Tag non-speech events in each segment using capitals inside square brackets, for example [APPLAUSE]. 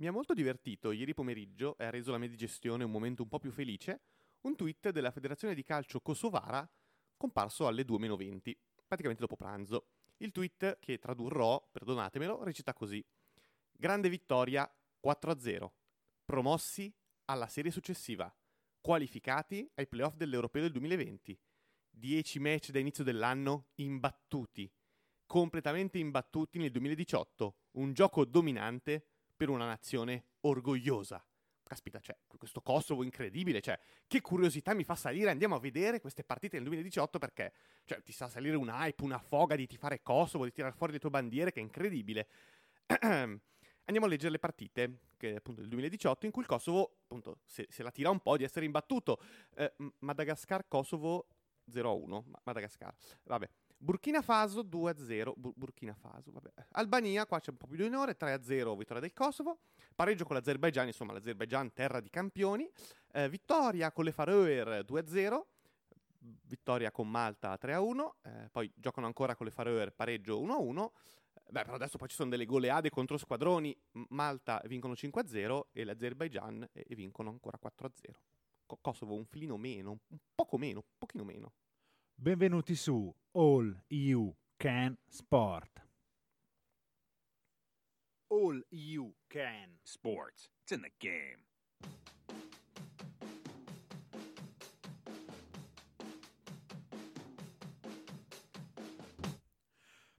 Mi ha molto divertito ieri pomeriggio e ha reso la mia digestione un momento un po' più felice un tweet della Federazione di Calcio Kosovara comparso alle 2.20, praticamente dopo pranzo. Il tweet, che tradurrò, perdonatemelo, recita così. Grande vittoria 4-0. Promossi alla serie successiva. Qualificati ai playoff dell'Europeo del 2020. 10 match da inizio dell'anno imbattuti. Completamente imbattuti nel 2018. Un gioco dominante per una nazione orgogliosa. Caspita, cioè, questo Kosovo incredibile, cioè, che curiosità mi fa salire, andiamo a vedere queste partite nel 2018 perché, cioè, ti sa salire un hype, una foga di tifare Kosovo, di tirare fuori le tue bandiere, che è incredibile. [CLEARS THROAT] andiamo a leggere le partite, che appunto del 2018, in cui il Kosovo, appunto, se, se la tira un po' di essere imbattuto. Eh, Madagascar-Kosovo 0-1, Madagascar, vabbè. Burkina Faso 2-0, Bur- Burkina Faso, vabbè. Albania, qua c'è un po' più di onore, 3-0 vittoria del Kosovo, pareggio con l'Azerbaijan, insomma l'Azerbaijan terra di campioni, eh, vittoria con le Faroe 2-0, vittoria con Malta 3-1, eh, poi giocano ancora con le Faroe pareggio 1-1, beh però adesso poi ci sono delle goleade contro squadroni, Malta vincono 5-0 e l'Azerbaijan e vincono ancora 4-0. Kosovo un filino meno, un poco meno, un pochino meno. Benvenuti su All You Can Sport. All You Can Sports. It's in the game.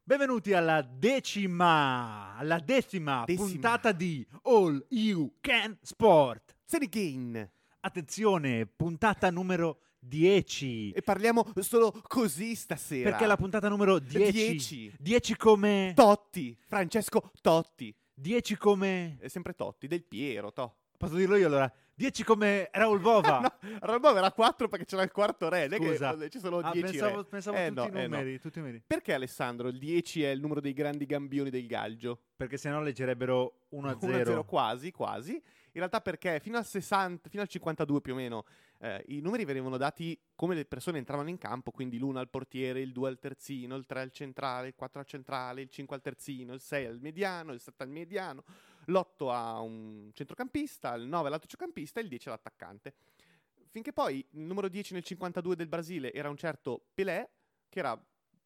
Benvenuti alla decima, alla decima, Decima. puntata di All You Can Sport. Serie Game! Attenzione, puntata numero 10. E parliamo solo così stasera. Perché è la puntata numero 10. 10. 10 come Totti, Francesco Totti. 10 come È sempre Totti, del Piero, to. Posso dirlo io allora? 10 come Raul Bova. [LAUGHS] no, Rolbo era 4 perché c'era il quarto re, Scusa. che ci sono Ah, 10 pensavo, re. pensavo Eh, tutti, no, i eh, no. numeri, tutti i numeri. Perché Alessandro il 10 è il numero dei grandi gambioni del Galgio? Perché sennò leggerebbero 1 a [LAUGHS] 1-0 0. quasi, quasi. In realtà perché fino al 60, fino al 52 più o meno, eh, i numeri venivano dati come le persone entravano in campo, quindi l'1 al portiere, il 2 al terzino, il 3 al centrale, il 4 al centrale, il 5 al terzino, il 6 al mediano, il 7 al mediano, l'8 a un centrocampista, il 9 all'altro centrocampista e il 10 all'attaccante. Finché poi il numero 10 nel 52 del Brasile era un certo Pelé, che era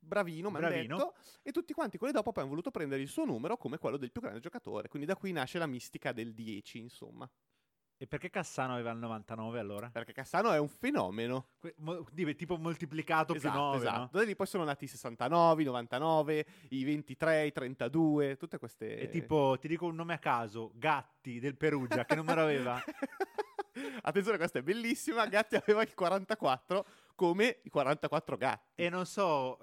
bravino, mi Bravino. detto, e tutti quanti quelli dopo poi hanno voluto prendere il suo numero come quello del più grande giocatore. Quindi da qui nasce la mistica del 10, insomma. E perché Cassano aveva il 99 allora? Perché Cassano è un fenomeno. Que- mo- tipo moltiplicato esatto, più 9, esatto. Da lì poi sono nati i 69, i 99, i 23, i 32, tutte queste... E tipo, ti dico un nome a caso, Gatti del Perugia, che numero aveva? [LAUGHS] Attenzione, questa è bellissima. Gatti [LAUGHS] aveva il 44 come i 44 gatti. E non so,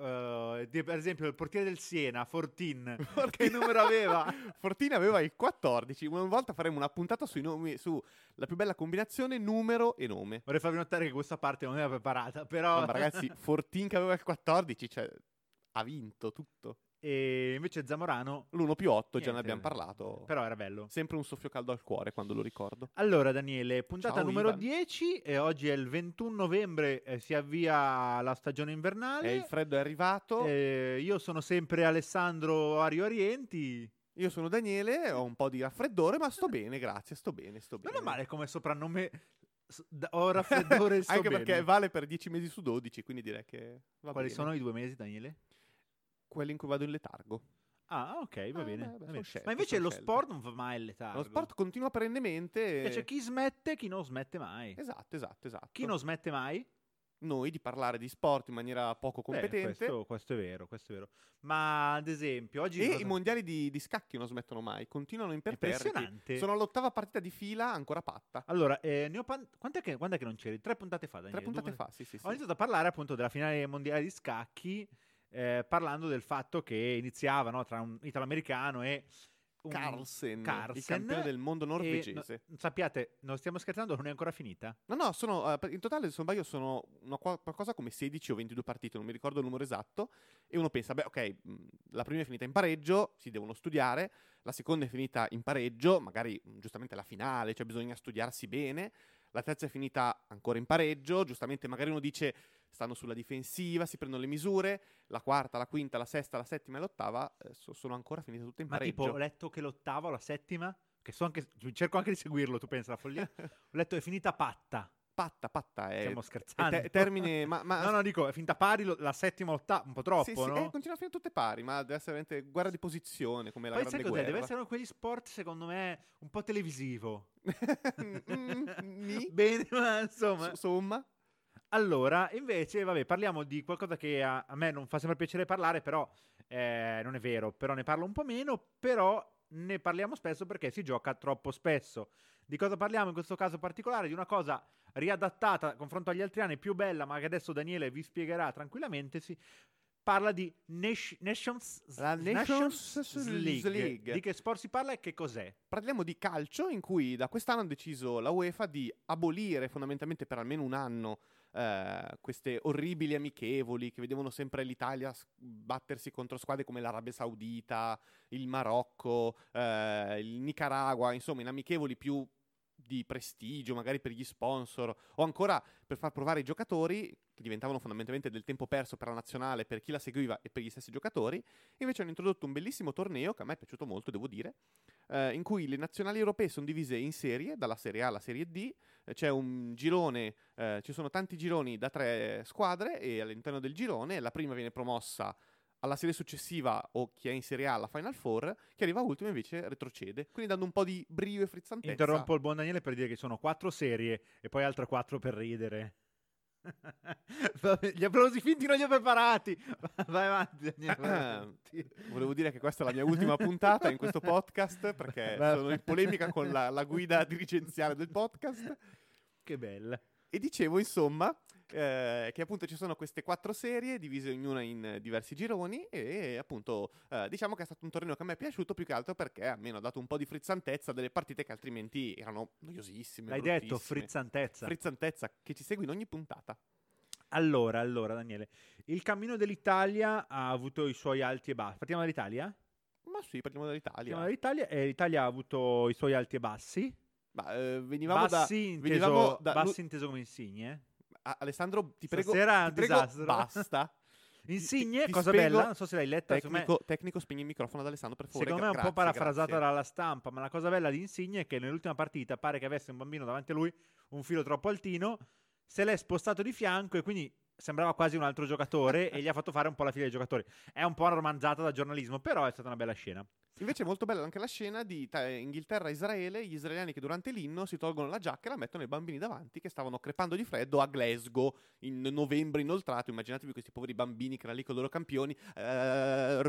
di- per esempio il portiere del Siena, Fortin, [LAUGHS] che Fortin- numero aveva? [LAUGHS] Fortina aveva il 14. Una volta faremo una puntata sui nomi, su la più bella combinazione numero e nome. Vorrei farvi notare che questa parte non era preparata, però... No, ragazzi, Fortin che aveva il 14, cioè, ha vinto tutto. E invece Zamorano, L'1 più 8, già ne abbiamo parlato. però era bello. Sempre un soffio caldo al cuore quando lo ricordo. Allora Daniele, puntata Ciao, numero Ivan. 10 e oggi è il 21 novembre, eh, si avvia la stagione E invernale. il freddo è arrivato. Eh, io sono sempre Alessandro Ario Arienti. Io sono Daniele, ho un po' di raffreddore, ma sto bene, grazie, sto bene, sto bene. Non è male come soprannome. Ho [LAUGHS] raffreddore e Anche bene. perché vale per 10 mesi su 12, quindi direi che Quali bene. sono i due mesi, Daniele? Quelli in cui vado in letargo. Ah, ok, va Ah, bene. beh, va bene. scelte, Ma invece lo scelte. sport non va mai in letargo. Lo sport continua perennemente. E c'è chi smette, chi non smette mai. Esatto, esatto, esatto. Chi non smette mai? Noi di parlare di sport in maniera poco Beh, competente. questo, questo è vero, questo è vero. Ma ad esempio, oggi... E cosa- i mondiali di, di scacchi non smettono mai, continuano imperterriti. Impressionante. Sono all'ottava partita di fila, ancora patta. Allora, eh, ne ho pan- quant'è che, quando è che non c'eri? Tre puntate fa, Daniele. Tre puntate Due- fa, sì, sì, sì. Ho iniziato a parlare appunto della finale mondiale di scacchi, eh, parlando del fatto che iniziava no, tra un italo-americano e un Carlsen, il Carlsen, campione del mondo norvegese. no, sappiate, non stiamo scherzando, non è ancora finita. No, no, sono, eh, in totale, se non sbaglio, sono una qua- qualcosa come 16 o 22 partite, non mi ricordo il numero esatto. E uno pensa, beh, ok, mh, la prima è finita in pareggio, si devono studiare. La seconda è finita in pareggio, magari mh, giustamente la finale, cioè bisogna studiarsi bene. La terza è finita ancora in pareggio, giustamente magari uno dice stanno sulla difensiva, si prendono le misure. La quarta, la quinta, la sesta, la settima e l'ottava eh, so- sono ancora finite tutte in Ma pareggio. tipo, ho letto che l'ottava o la settima che so anche, cerco anche di seguirlo, tu pensa la follia. [LAUGHS] Ho letto è finita patta. Patta, patta è... Stiamo è scherzando. te- termine... Ma, ma- No, no, dico, è finta pari lo- la settima, ottava, un po' troppo, sì, sì, no? eh, continua a finire tutte pari, ma deve essere veramente guerra di posizione, come la Poi sai grande cos'è? guerra. Deve essere uno di quegli sport, secondo me, un po' televisivo. [LAUGHS] Mm, ni? [LAUGHS] Bene, ma insomma. S- Insomma, Allora, invece, vabbè, parliamo di qualcosa che a, a me non fa sempre piacere parlare, però eh, non è vero, però ne parlo un po' meno, però ne parliamo spesso perché si gioca troppo spesso. Di cosa parliamo in questo caso particolare? Di una cosa riadattata a confronto agli altri anni, più bella, ma che adesso Daniele vi spiegherà tranquillamente. Si parla di Nation- Nations, La Nations League. League. Di che sport si parla e che cos'è? parliamo di calcio in cui da quest'anno ha deciso la UEFA di abolire fondamentalmente per almeno un anno eh, queste orribili amichevoli che vedevano sempre l'Italia battersi contro squadre come l'Arabia Saudita, il Marocco, eh, il Nicaragua, insomma in amichevoli più di prestigio, magari per gli sponsor, o ancora per far provare i giocatori, che diventavano fondamentalmente del tempo perso per la nazionale, per chi la seguiva e per gli stessi giocatori. Invece hanno introdotto un bellissimo torneo, che a me è piaciuto molto, devo dire, eh, in cui le nazionali europee sono divise in serie, dalla Serie A alla Serie D, eh, c'è un girone, eh, ci sono tanti gironi da tre squadre e all'interno del girone la prima viene promossa alla serie successiva o chi è in Serie A alla Final Four, chi arriva ultimo invece retrocede, quindi dando un po' di brio e frizzantezza. Interrompo il buon Daniele per dire che sono quattro serie e poi altre quattro per ridere. [LAUGHS] Gli applausi finti non li ho preparati. [LAUGHS] Vai avanti, Daniele. vai avanti. [LAUGHS] Volevo dire che questa è la mia ultima puntata in questo podcast perché Vabbè. sono in polemica con la, la guida dirigenziale del podcast. Che bella. E dicevo, insomma, eh, che appunto ci sono queste quattro serie divise ognuna in diversi gironi e appunto eh, diciamo che è stato un torneo che a me è piaciuto più che altro perché almeno ha dato un po' di frizzantezza delle partite che altrimenti erano noiosissime. L'hai detto, frizzantezza. Frizzantezza che ci segue in ogni puntata. allora, allora, Daniele, il cammino dell'Italia ha avuto i suoi alti e bassi. Partiamo dall'Italia? Ma sì, parliamo dall'Italia. Partiamo dall'Italia e l'Italia ha avuto i suoi alti e bassi. Ma eh, venivamo da... bassi, inteso, venivamo da- bassi inteso come insigne. Alessandro, ti prego, Stasera ti prego, disastro. basta. [LAUGHS] Insigne, Ti- cosa bella, non so se l'hai letta, secondo me- Tecnico, tecnico, spegni il microfono ad Alessandro, per favore. Secondo me è un po' grazie. dalla stampa, ma la cosa bella di Insigne è che nell'ultima partita pare che avesse un bambino davanti a lui, un filo troppo altino, se l'è spostato di fianco e quindi sembrava quasi un altro giocatore [LAUGHS] e gli ha fatto fare un po' la fila dei giocatori. È un po' una romanzata da giornalismo, però è stata una bella scena. Invece è molto bella anche la scena di ta- Inghilterra-Israele, gli israeliani che durante l'inno si tolgono la giacca e la mettono ai bambini davanti che stavano crepando di freddo a Glasgow in novembre inoltrato. Immaginatevi questi poveri bambini che erano lì con i loro campioni. eh,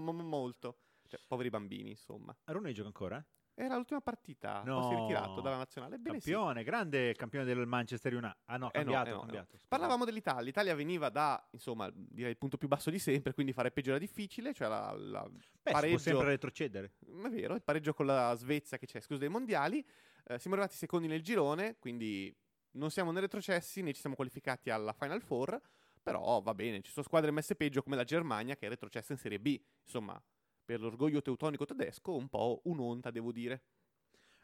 mo- molto. Cioè, poveri bambini, insomma. Rooney gioca ancora? Era l'ultima partita, poi si è No. ritirato dalla nazionale. Ebbene sì. Campione, grande campione del Manchester United. Ah no, Eh no, cambiato, eh no, cambiato. eh no. Parlavamo dell'Italia. L'Italia veniva da, insomma, direi il punto più basso di sempre, quindi fare peggio era difficile. Cioè la, la Beh, si può pareggio- sempre retrocedere. È vero, il pareggio con la Svezia che c'è escluso dai mondiali. Eh, siamo arrivati secondi nel girone, quindi non siamo né retrocessi né ci siamo qualificati alla Final Four. Però va bene, ci sono squadre messe peggio come la Germania che è retrocessa in Serie B. Insomma, per l'orgoglio teutonico tedesco, un po' un'onta, devo dire.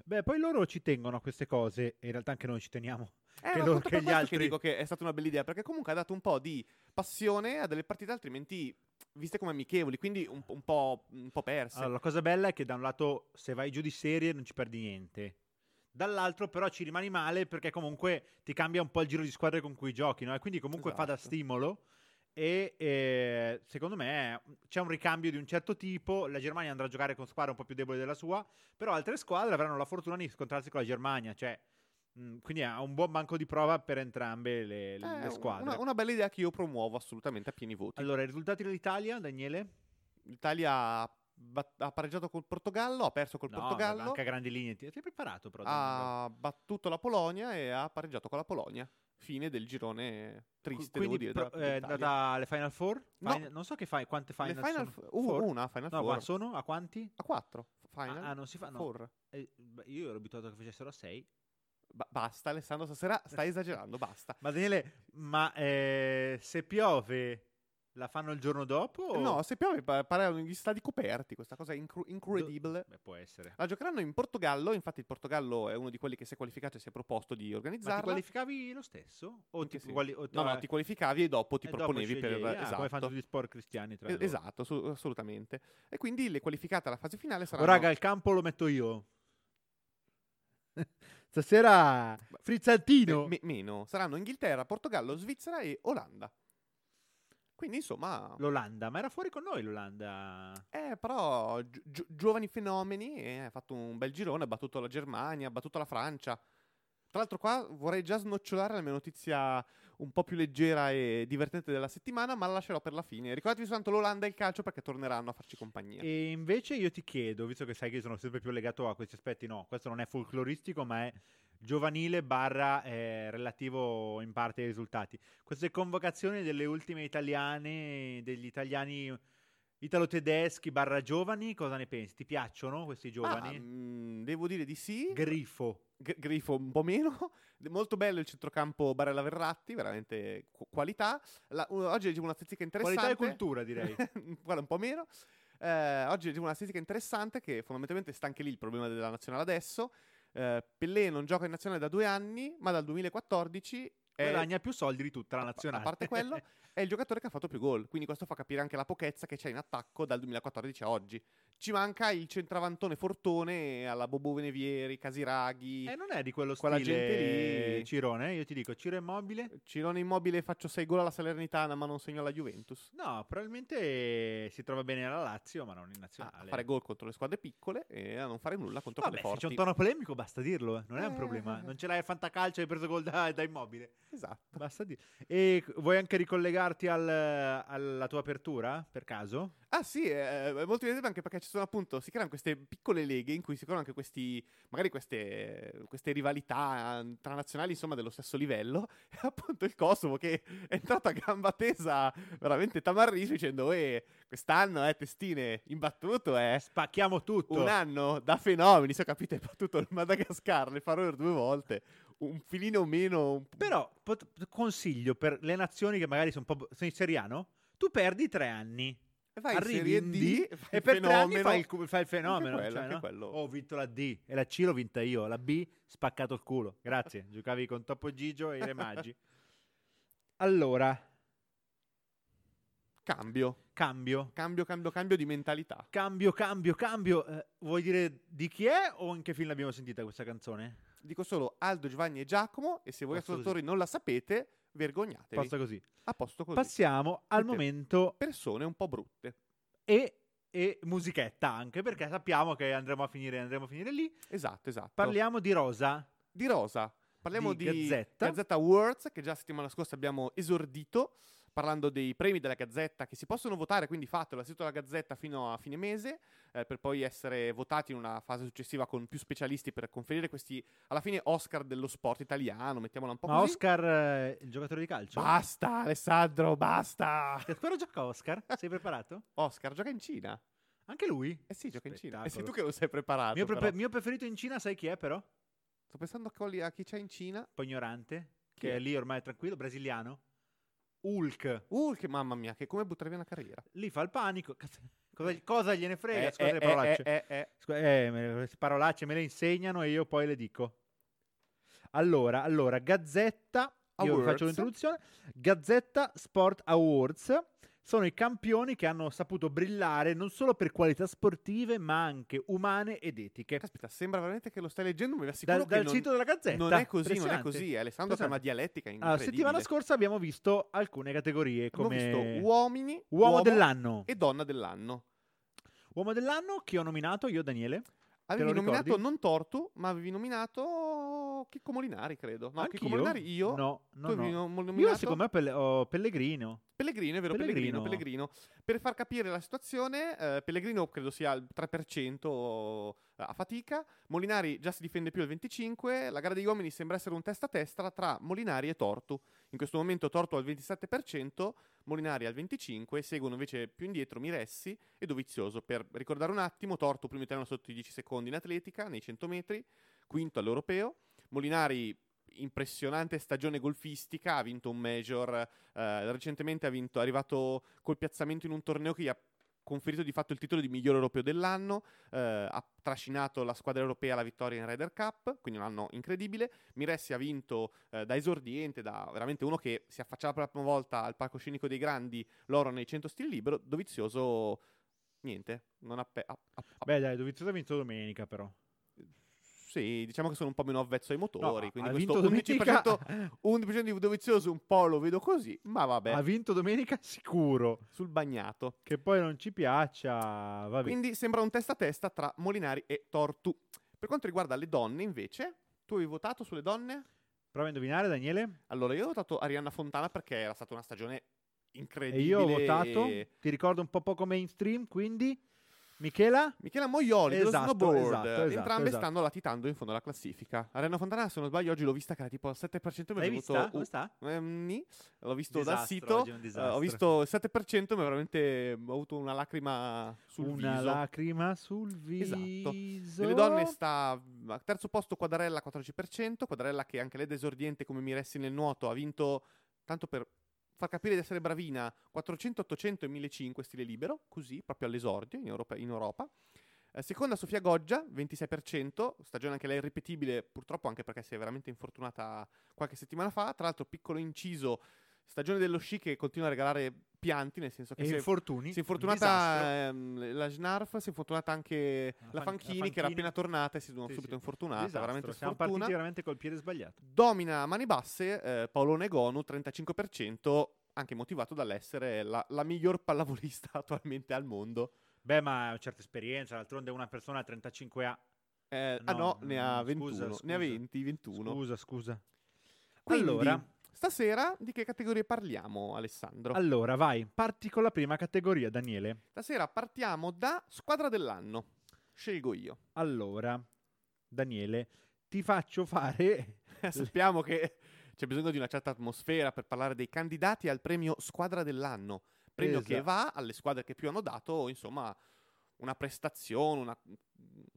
Beh, poi loro ci tengono a queste cose e in realtà anche noi ci teniamo. Eh, Che ma loro- che gli altri- che dico che è stata una bella idea, perché comunque ha dato un po' di passione a delle partite altrimenti viste come amichevoli, quindi un, un po', un po' perse. Allora, la cosa bella è che da un lato se vai giù di serie non ci perdi niente. Dall'altro però ci rimani male perché comunque ti cambia un po' il giro di squadre con cui giochi, no? E quindi comunque fa da Esatto. stimolo e eh, secondo me c'è un ricambio di un certo tipo, la Germania andrà a giocare con squadre un po' più deboli della sua, però altre squadre avranno la fortuna di scontrarsi con la Germania, cioè mh, quindi ha un buon banco di prova per entrambe le, le Eh, squadre. Una, una bella idea che io promuovo assolutamente a pieni voti. Allora, i risultati dell'Italia, Daniele? L'Italia ha, pareggiato col Portogallo, ha perso col No, Portogallo, anche a grandi linee. Ti ti sei preparato però? Ha battuto la Polonia e ha pareggiato con la Polonia. Fine del girone triste, Quindi devo dire. pro- della- è andata alle Final Four? No. Non so che fai, quante Le final, Final sono. f- Four? una Final No, Four. sono a quanti? A 4 Final Ah, ah, non si fa. No. Four. Eh, io ero abituato che facessero a 6. Ba- basta Alessandro, stasera stai [LAUGHS] esagerando, basta. Ma Daniele, ma eh, se piove La fanno il giorno dopo? o- No, se piove pa- parevano gli stadi coperti, questa cosa è incru- incredibile. Beh, può essere. La giocheranno in Portogallo, infatti il Portogallo è uno di quelli che si è qualificato e si è proposto di Ma ti organizzarla. qualificavi lo stesso? O che ti senso? quali- o- No, no, eh, ti qualificavi e dopo ti e dopo proponevi per... sceglievi, ah, esatto. come fanno tutti gli sport cristiani tra loro. esatto, assu- assolutamente. E quindi le qualificate alla fase finale Oh, saranno... raga, il campo lo metto io. [LAUGHS] Stasera frizzantino. Me- meno, saranno Inghilterra, Portogallo, Svizzera e Olanda. Quindi insomma, L'Olanda, ma era fuori con noi l'Olanda. eh, però gi- gi- giovani fenomeni, e ha fatto un bel girone, ha battuto la Germania, ha battuto la Francia. Tra l'altro qua vorrei già snocciolare la mia notizia un po' più leggera e divertente della settimana, ma la lascerò per la fine. Ricordatevi soltanto l'Olanda e il calcio perché torneranno a farci compagnia. E invece io ti chiedo, visto che sai che sono sempre più legato a questi aspetti, no, questo non è folcloristico, ma è giovanile barra eh, relativo in parte ai risultati. Queste convocazioni delle ultime italiane, degli italiani italo-tedeschi barra giovani, cosa ne pensi? Ti piacciono questi Ah, giovani? mm, devo dire di sì. Grifo. G- Grifo un po' meno. [LAUGHS] Molto bello il centrocampo Barella Verratti, veramente qu- qualità. La- u- oggi leggevo una statistica interessante. Qualità e cultura, direi. [LAUGHS] Guarda, un po' meno. Eh, oggi leggevo una statistica interessante che fondamentalmente sta anche lì il problema della nazionale adesso. Eh, Pellè non gioca in nazionale da due anni, ma dal 2014 è, Guadagna più soldi di tutta la nazionale. A parte quello, [LAUGHS] è il giocatore che ha fatto più gol. Quindi questo fa capire anche la pochezza che c'è in attacco dal 2014 a oggi. Ci manca il centravantone fortone alla Bobo Venevieri, Casiraghi. E non è di quello Quella stile gente lì- Cirone, io ti dico, Ciro Immobile? Cirone immobile faccio 6 gol alla Salernitana ma non segno alla Juventus. No, probabilmente si trova bene alla Lazio, ma non in Ah, nazionale. a fare gol contro le squadre piccole e a non fare nulla contro Vabbè, se quelle c'è un forti. tono polemico basta dirlo, eh, non è un Eh. problema. Non ce l'hai a fantacalcio e hai preso gol da, da Immobile. Esatto. Basta dire. E vuoi anche ricollegarti al- alla tua apertura, per caso? Ah sì, è, è molto divertente anche perché ci sono appunto, si creano queste piccole leghe in cui si creano anche questi, magari queste, queste rivalità eh, tra nazionali insomma dello stesso livello [LAUGHS] e appunto il Kosovo che è entrato a gamba tesa veramente tamarrito dicendo eh, quest'anno è testine imbattuto è Spacchiamo tutto. un anno da fenomeni, se ho capito hai battuto il Madagascar, le Faroe due volte, un filino meno... un- Però pot- consiglio per le nazioni che magari sono un po' sono in Serie A, no? Tu perdi tre anni. Vai in arrivi in D, D, fai e per tre anni fenomeno. fai il, fai il fenomeno. Anche quello, cioè, no? Oh, ho vinto la D e la C l'ho vinta io, la B spaccato il culo. Grazie, [LAUGHS] giocavi con Topo Gigio e i Re Maggi. Allora, Cambio, cambio. cambio, cambio, cambio di mentalità. Cambio, cambio, cambio. Eh, vuoi dire di chi è o in che film l'abbiamo sentita questa canzone? Dico solo Aldo, Giovanni e Giacomo e se voi ascoltatori non la sapete, vergognatevi. Posta così. A posto così. Passiamo al Siete momento Persone un po' brutte. e, e musichetta anche perché sappiamo che andremo a finire, andremo a finire lì. Esatto, esatto. Parliamo di Rosa. di Rosa. Parliamo Di di, Gazzetta. Gazzetta Awards, che già settimana scorsa abbiamo esordito, parlando dei premi della Gazzetta che si possono votare, quindi fatelo al sito della Gazzetta fino a fine mese, eh, per poi essere votati in una fase successiva con più specialisti per conferire questi, alla fine, Oscar dello sport italiano, mettiamola un po' Ma così. Oscar, eh, il giocatore di calcio? Basta, Alessandro, basta! Che ancora gioca Oscar? Sei preparato? Oscar gioca in Cina. Anche lui? Eh sì, gioca in Cina. E sei Spettacolo. tu che non sei preparato. Mio, pre- mio preferito in Cina, sai chi è però? Sto pensando a, chi c'è in Cina. Un po' ignorante. Chi Che è? è lì ormai è tranquillo, brasiliano. Hulk. Che mamma mia, che come buttare via una carriera. Lì fa il panico. Cazzo, [LAUGHS] Cosa, cosa gliene frega? Eh, Scusate eh, le parolacce. eh, eh, eh. Scu- eh, me- queste parolacce me le insegnano e io poi le dico. Allora, allora, Gazzetta, io Awards. faccio l'introduzione. Gazzetta Sport Awards sono i campioni che hanno saputo brillare non solo per qualità sportive, ma anche umane ed etiche. Caspita, sembra veramente che lo stai leggendo, ma vi assicuro che dal non, sito della Gazzetta. non è così, non è così. Alessandro ha una dialettica Allora, incredibile. settimana scorsa abbiamo visto alcune categorie Abbiamo come visto uomini, uomo, uomo dell'anno. e donna dell'anno. Uomo dell'anno, chi ho nominato? Io, Daniele. Avevi nominato non Tortu, ma avevi nominato Chicco Molinari, credo. No, Anch'io? Chicco Molinari io. No, no, no. nom- Io nominato secondo me Pelle- ho Pellegrino. Pellegrino, è vero, Pellegrino. Pellegrino. Pellegrino. Per far capire la situazione, eh, Pellegrino credo sia al 3% a fatica, Molinari già si difende più al 25%, la gara degli uomini sembra essere un testa a testa tra Molinari e Tortu. In questo momento Tortu al 27%, Molinari al 25%, seguono invece più indietro Miressi e Dovizioso. Per ricordare un attimo, Tortu primo italiano sotto i 10 secondi in atletica, nei 100 metri, quinto all'europeo, Molinari impressionante stagione golfistica, ha vinto un major, eh, recentemente ha vinto, è arrivato col piazzamento in un torneo che gli ha conferito di fatto il titolo di miglior europeo dell'anno, eh, ha trascinato la squadra europea alla vittoria in Ryder Cup, quindi un anno incredibile. Miressi ha vinto eh, da esordiente, da veramente uno che si affacciava per la prima volta al palcoscenico dei grandi, l'oro nei 100 stili libero, Dovizioso niente, non ha... Beh, dai, Dovizioso ha vinto domenica, però. Sì, diciamo che sono un po' meno avvezzo ai motori, No, quindi questo vinto 11%, domenica. 11% di Dovizioso un po' lo vedo così, ma vabbè, Ha vinto domenica sicuro. sul bagnato. Che poi non ci piaccia. Vabbè. Quindi sembra un testa a testa tra Molinari e Tortu. Per quanto riguarda le donne, invece, tu hai votato sulle donne? Prova a indovinare, Daniele. Allora, io ho votato Arianna Fontana perché era stata una stagione E incredibile. io ho votato. e- Ti ricordo un po' poco mainstream, quindi. Michela? Michela Moioli dello Esatto, snowboard. esatto, esatto, Entrambe esatto. stanno latitando in fondo alla classifica. Arianna Fontana, se non sbaglio, oggi l'ho vista che era tipo al 7%. mi L'hai vista? Come sta? Ehm, l'ho visto dal Disastro, sito. un eh, disastro. ho visto il 7%, ma veramente ho avuto una lacrima sul Una viso. lacrima sul viso. Esatto. Nelle donne sta a terzo posto Quadarella 14%, Quadarella che anche lei da esordiente come Miressi nel nuoto ha vinto tanto per far capire di essere bravina 400, 800 e 1500 stile libero, così proprio all'esordio in Europa. In Europa. Eh, seconda Sofia Goggia 26%, stagione anche lei irripetibile purtroppo anche perché si è veramente infortunata qualche settimana fa, tra l'altro piccolo inciso stagione dello sci che continua a regalare pianti, nel senso che E si è infortuni. si è un infortunata ehm, la Snarf, si è infortunata anche La la, Fan- Fanchini, la che era appena tornata e si è Sì, subito sì. infortunata, Disastro. veramente Siamo sfortuna. partiti veramente col piede sbagliato. Domina a mani basse eh, Paolone Gonu, 35%, anche motivato dall'essere la, la miglior pallavolista [LAUGHS] attualmente al mondo. Beh, ma ha una certa esperienza. D'altronde una persona a 35 a. Eh, ah No, no, ne ha no, 21, scusa, ne ha scusa. 20, 21. Scusa, scusa. Quindi, Allora, stasera di che categorie parliamo, Alessandro? allora, vai. Parti con la prima categoria, Daniele. Stasera partiamo da squadra dell'anno. Scelgo io. Allora, Daniele, ti faccio fare. [LAUGHS] Sappiamo che c'è bisogno di una certa atmosfera per parlare dei candidati al premio Squadra dell'anno. Premio che Esatto. va alle squadre che più hanno dato, insomma, una prestazione, una,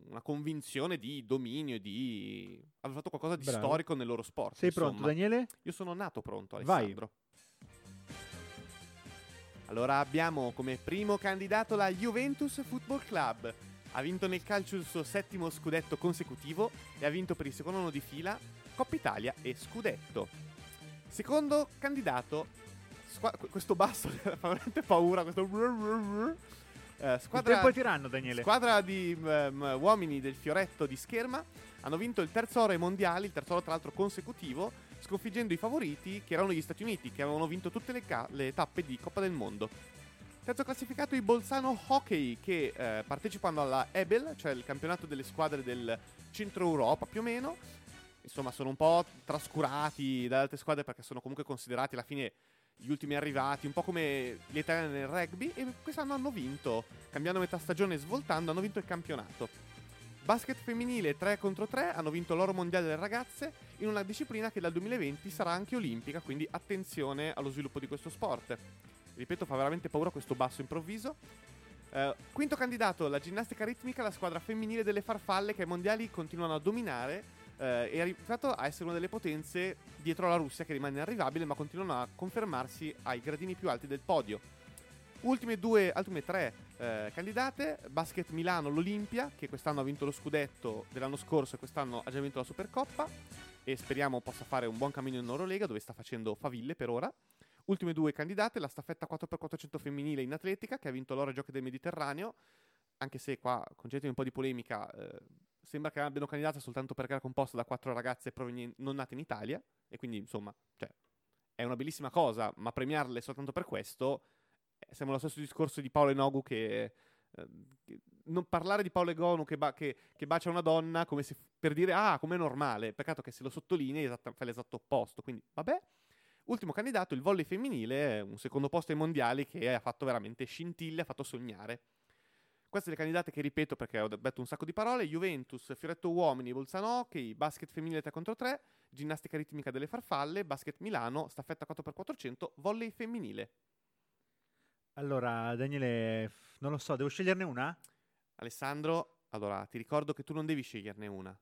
una convinzione di dominio, di aver fatto qualcosa di Bravo. storico nel loro sport. Sei insomma. pronto, Daniele? Io sono nato pronto, Vai. Alessandro. Allora abbiamo come primo candidato la Juventus Football Club. Ha vinto nel calcio il suo settimo scudetto consecutivo e ha vinto per il secondo anno di fila Coppa Italia e scudetto. Secondo candidato, squa- questo basso [LAUGHS] fa veramente paura, questo... Eh, Il squadra, tempo è tiranno, Daniele. Squadra di ehm, uomini del fioretto di scherma hanno vinto il terzo oro ai mondiali, il terzo oro tra l'altro consecutivo, sconfiggendo i favoriti che erano gli Stati Uniti, che avevano vinto tutte le, ca- le tappe di Coppa del Mondo. Terzo classificato i Bolzano Hockey, che eh, partecipano alla Ebel, cioè il campionato delle squadre del centro Europa più o meno. Insomma, sono un po' trascurati dalle altre squadre perché sono comunque considerati alla fine gli ultimi arrivati, un po' come gli italiani nel rugby, e quest'anno hanno vinto, cambiando metà stagione e svoltando, hanno vinto il campionato. Basket femminile 3 contro 3 hanno vinto l'oro mondiale delle ragazze in una disciplina che dal 2020 sarà anche olimpica, quindi attenzione allo sviluppo di questo sport. Ripeto, fa veramente paura questo basso improvviso. Eh, quinto candidato, la ginnastica ritmica, la squadra femminile delle farfalle che ai mondiali continuano a dominare eh, è arrivato a essere una delle potenze dietro alla Russia che rimane inarrivabile ma continuano a confermarsi ai gradini più alti del podio. Ultime due, ultime tre eh, candidate, Basket Milano, l'Olimpia, che quest'anno ha vinto lo scudetto dell'anno scorso e quest'anno ha già vinto la Supercoppa e speriamo possa fare un buon cammino in Eurolega dove sta facendo faville per ora. Ultime due candidate, la staffetta 4x400 femminile in atletica che ha vinto l'oro giochi del Mediterraneo, anche se qua, concedetemi un po' di polemica, eh, sembra che abbiano candidata soltanto perché era composta da quattro ragazze provenien- non nate in Italia e quindi insomma, cioè, è una bellissima cosa, ma premiarle soltanto per questo eh, sembra lo stesso discorso di Paolo Enogu che, eh, non parlare di Paolo Egonu che, ba- che- che bacia una donna come se per dire ah, com'è normale, peccato che se lo sottolinei esatta- fa l'esatto opposto, quindi vabbè. Ultimo candidato, il volley femminile, un secondo posto ai mondiali che ha fatto veramente scintille, ha fatto sognare. Queste le candidate che ripeto perché ho detto un sacco di parole: Juventus, Fioretto Uomini, Bolzano Hockey, basket femminile 3 contro 3, ginnastica ritmica delle farfalle, basket Milano, staffetta 4x400, volley femminile. Allora, Daniele, non lo so, devo sceglierne una? Alessandro, allora ti ricordo che tu non devi sceglierne una.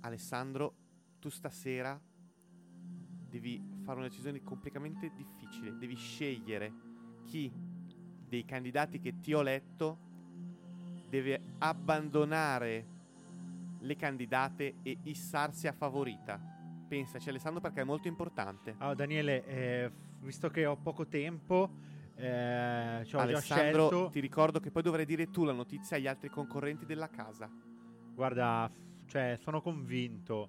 Alessandro, tu stasera devi fare una decisione completamente difficile. Devi scegliere chi dei candidati che ti ho letto deve abbandonare le candidate e issarsi a favorita. Pensaci Alessandro perché è molto importante. Allora, Daniele, eh, visto che ho poco tempo, eh, ci ho già Alessandro, scelto. ti ricordo che poi dovrai dire tu la notizia agli altri concorrenti della casa. Guarda, cioè, sono convinto.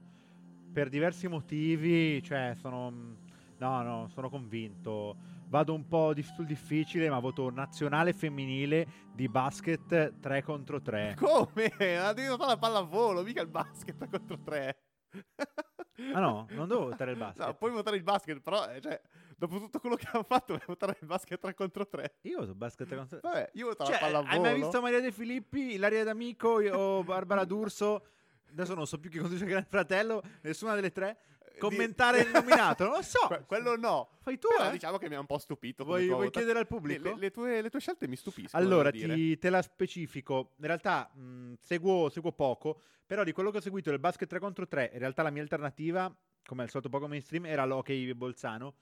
Per diversi motivi, cioè, sono... No, no, sono convinto. Vado un po' di- sul difficile, ma voto nazionale femminile di basket 3 contro 3. [LAUGHS] Come? Ha devi fare la pallavolo, mica il basket contro tre. Ah no, non devo votare il basket. No, puoi votare il basket, però, eh, cioè, dopo tutto quello che hanno fatto, vuoi votare il basket 3 contro 3. Io voto basket 3 contro 3. Vabbè, io voto Cioè, la pallavolo. hai mai visto Maria De Filippi, Ilaria D'Amico o Barbara D'Urso? Adesso non so più chi conduce il Gran Fratello, nessuna delle tre. Commentare il [LAUGHS] nominato, non lo so. Que- quello no. Fai tu, Però eh? diciamo che mi ha un po' stupito. Vuoi, vuoi chiedere al pubblico? le- le tue, le tue scelte mi stupiscono. Allora, ti, te la specifico. In realtà mh, seguo, seguo poco, però di quello che ho seguito del basket 3 contro 3, in realtà la mia alternativa, come al solito poco mainstream, era l'hockey Bolzano.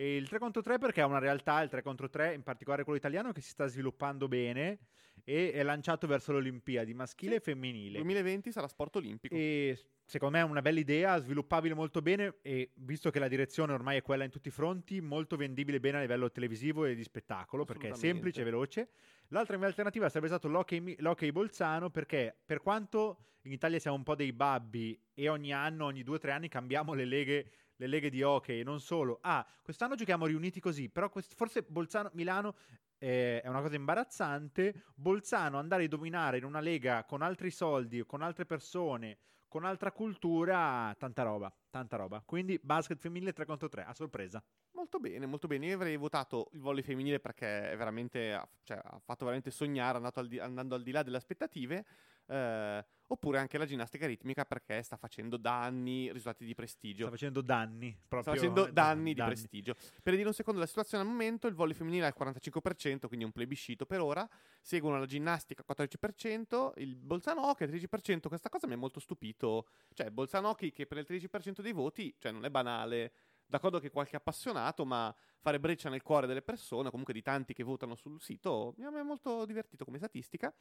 E il 3 contro 3 perché è una realtà, il 3 contro 3, in particolare quello italiano, che si sta sviluppando bene e è lanciato verso le Olimpiadi, maschile Sì. e femminile. 2020 sarà sport olimpico. E secondo me è una bella idea, sviluppabile molto bene e visto che la direzione ormai è quella in tutti i fronti, molto vendibile bene a livello televisivo e di spettacolo perché è semplice e veloce. L'altra mia alternativa sarebbe stato l'hockey, l'hockey Bolzano perché per quanto in Italia siamo un po' dei babbi e ogni anno, ogni due o tre anni cambiamo le leghe, le leghe di hockey non solo. Ah, quest'anno giochiamo riuniti così, però quest- forse Bolzano-Milano eh, è una cosa imbarazzante. Bolzano andare a dominare in una lega con altri soldi, con altre persone, con altra cultura, tanta roba, tanta roba. Quindi basket femminile 3 contro 3, a sorpresa. Molto bene, molto bene. Io avrei votato il volley femminile perché è veramente, cioè, ha fatto veramente sognare, al di- andando al di là delle aspettative. Eh, oppure anche la ginnastica ritmica perché sta facendo da anni risultati di prestigio. Sta facendo danni. Proprio, Sta facendo eh, danni di prestigio. Per dire un secondo la situazione al momento, il volley femminile è al 45%, quindi un plebiscito per ora. Seguono la ginnastica al 14%, il Bolzano Hockey al 13%. Questa cosa mi ha molto stupito. Cioè, Bolzano Hockey che per il 13% dei voti, cioè non è banale. D'accordo che qualche appassionato, ma fare breccia nel cuore delle persone, comunque di tanti che votano sul sito, mi ha molto divertito come statistica.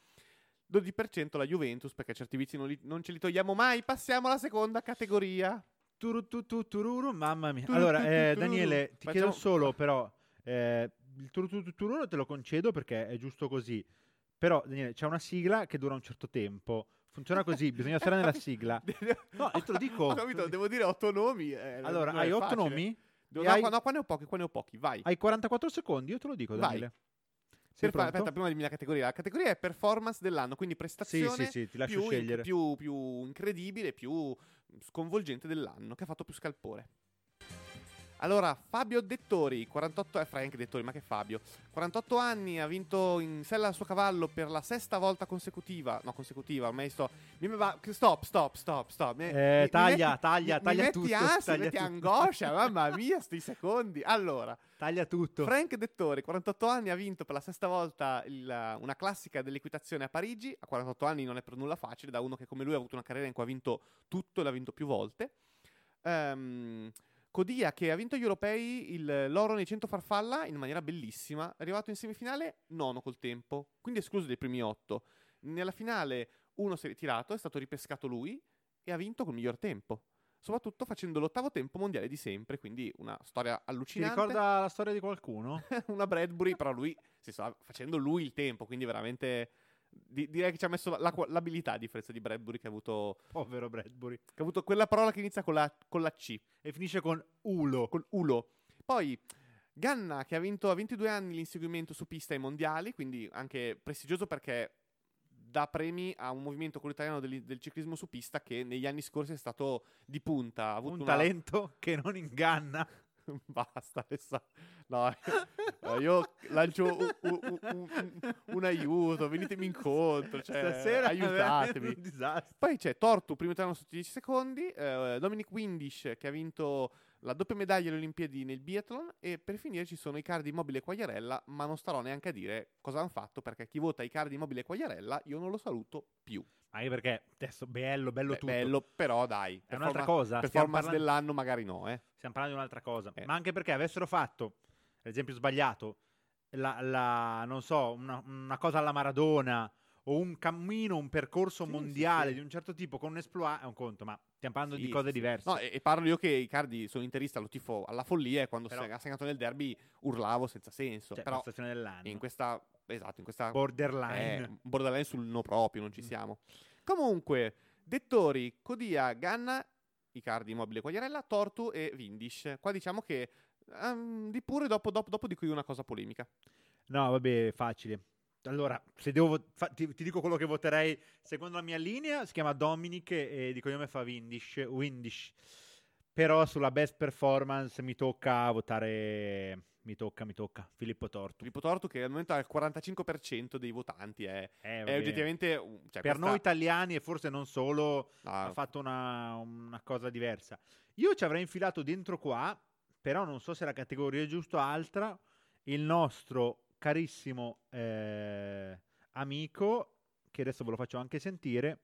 12% la Juventus, perché certi vizi non, li- non ce li togliamo mai. Passiamo alla seconda categoria. Turu, tu, tu, tururu, mamma mia. Allora, eh. Daniele, ti Facciamo- chiedo solo però, eh, il turu, tu, tu, tururu te lo concedo perché è giusto così. Però, Daniele, c'è una sigla che dura un certo tempo. Funziona così, [LAUGHS] bisogna stare nella sigla. [LAUGHS] No, io te lo dico. [LAUGHS] Ho capito, devo dire otto nomi. eh, Allora, hai otto facile. nomi? Devo- no, hai- qua, no, qua ne ho pochi, qua ne ho pochi, vai. Hai 44 secondi, io te lo dico, Vai. Daniele. Sei Per aspetta, prima dimmi la categoria. La categoria è performance dell'anno, quindi Sì, prestazione sì, sì, ti lascio più, scegliere. più, più incredibile, più sconvolgente dell'anno, che ha fatto più scalpore. Allora, Fabio Dettori, 48 è Frank Dettori, ma che Fabio? 48 anni, ha vinto in sella al suo cavallo per la sesta volta consecutiva. No, consecutiva, ormai sto. Mi, ma, stop, stop, stop, stop. Mi- Eh, mi- taglia, mi taglia, taglia mi tutto, metti ansia, taglia metti tutto. angoscia, [LAUGHS] mamma mia, sti secondi. Allora, Taglia tutto. Frank Dettori, 48 anni, ha vinto per la sesta volta il- una classica dell'equitazione a Parigi. A 48 anni non è per nulla facile, da uno che come lui ha avuto una carriera in cui ha vinto tutto e l'ha vinto più volte. Ehm, Codia che ha vinto gli europei il- l'oro nei 100 farfalla in maniera bellissima. È arrivato in semifinale nono col tempo, quindi escluso dai primi otto. Nella finale uno si è ritirato, è stato ripescato lui e ha vinto col miglior tempo. Soprattutto facendo l'ottavo tempo mondiale di sempre, quindi una storia Ti allucinante ricorda la storia di qualcuno? [LAUGHS] una Bradbury, però lui si sta facendo lui il tempo, quindi veramente di- direi che ci ha messo la- l'abilità a differenza di Bradbury che ha avuto, Povero Bradbury. che ha avuto quella parola che inizia con la, con la C, E finisce con Ulo. con Ulo. Poi Ganna che ha vinto a 22 anni l'inseguimento su pista ai mondiali, quindi anche prestigioso perché dà premi a un movimento quello italiano del, del ciclismo su pista che negli anni scorsi è stato di punta. Ha avuto Un una- talento che non inganna. [LAUGHS] Basta, Alessandro. No, io lancio un, un- un- un- aiuto, venitemi incontro, cioè, Stasera aiutatemi. Poi c'è Tortu, primo italiano sotto i 10 secondi, eh, Dominic Windish che ha vinto la doppia medaglia alle Olimpiadi nel biathlon e per finire ci sono Icardi, Immobile e Quagliarella, ma non starò neanche a dire cosa hanno fatto perché chi vota Icardi, Immobile e Quagliarella io non lo saluto più. Anche perché adesso bello, bello Beh, tutto. bello, però dai. È un'altra cosa. Performance parlando, dell'anno magari no, eh. stiamo parlando di un'altra cosa. Eh. Ma anche perché avessero fatto, ad esempio, sbagliato, la, la- non so, una, una cosa alla Maradona o un cammino, un percorso Sì, mondiale sì, sì. di un certo tipo con un esploit è un conto, ma stiamo parlando Sì, di cose sì, diverse. No, e, e parlo io che Icardi sono interista, lo tifo alla follia e quando Però- si- ha segnato nel derby urlavo senza senso. cioè, però prestazione dell'anno. in questa, esatto, in questa borderline. eh, borderline sul no proprio, non ci Mm. siamo. Comunque, dettori, Codia, Ganna, Icardi, Immobile, Quagliarella, Tortu e Vindish. Qua diciamo che ehm, di pure dopo, dopo, dopo dico io una cosa polemica. No, vabbè, facile. Allora, se devo vo- fa- ti, ti dico quello che voterei secondo la mia linea, si chiama Dominic e di cognome fa Windish, Windish. Però sulla best performance mi tocca votare mi tocca, mi tocca Filippo Tortu. Filippo Tortu che al momento ha il 45% dei votanti, è, Eh, è oggettivamente... cioè, per questa- noi italiani e forse non solo ah, ha fatto una, una cosa diversa. Io ci avrei infilato dentro qua, però non so se la categoria è giusta o altra, il nostro carissimo eh, amico, che adesso ve lo faccio anche sentire.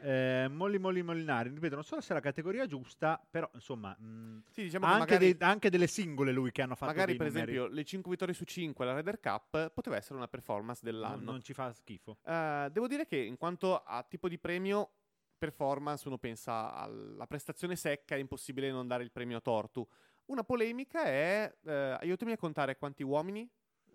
Eh, Molli Molli Molinari, ripeto, non so se è la categoria giusta, però insomma, mh, sì, diciamo anche, magari... dei- anche delle singole lui che hanno fatto Magari, per numeri. esempio, le 5 vittorie su 5 alla Ryder Cup poteva essere una performance non, dell'anno. non ci fa schifo. Eh, devo dire che in quanto a tipo di premio performance, uno pensa alla prestazione secca, è impossibile non dare il premio a Tortu. Una polemica è, eh, aiutami a contare quanti uomini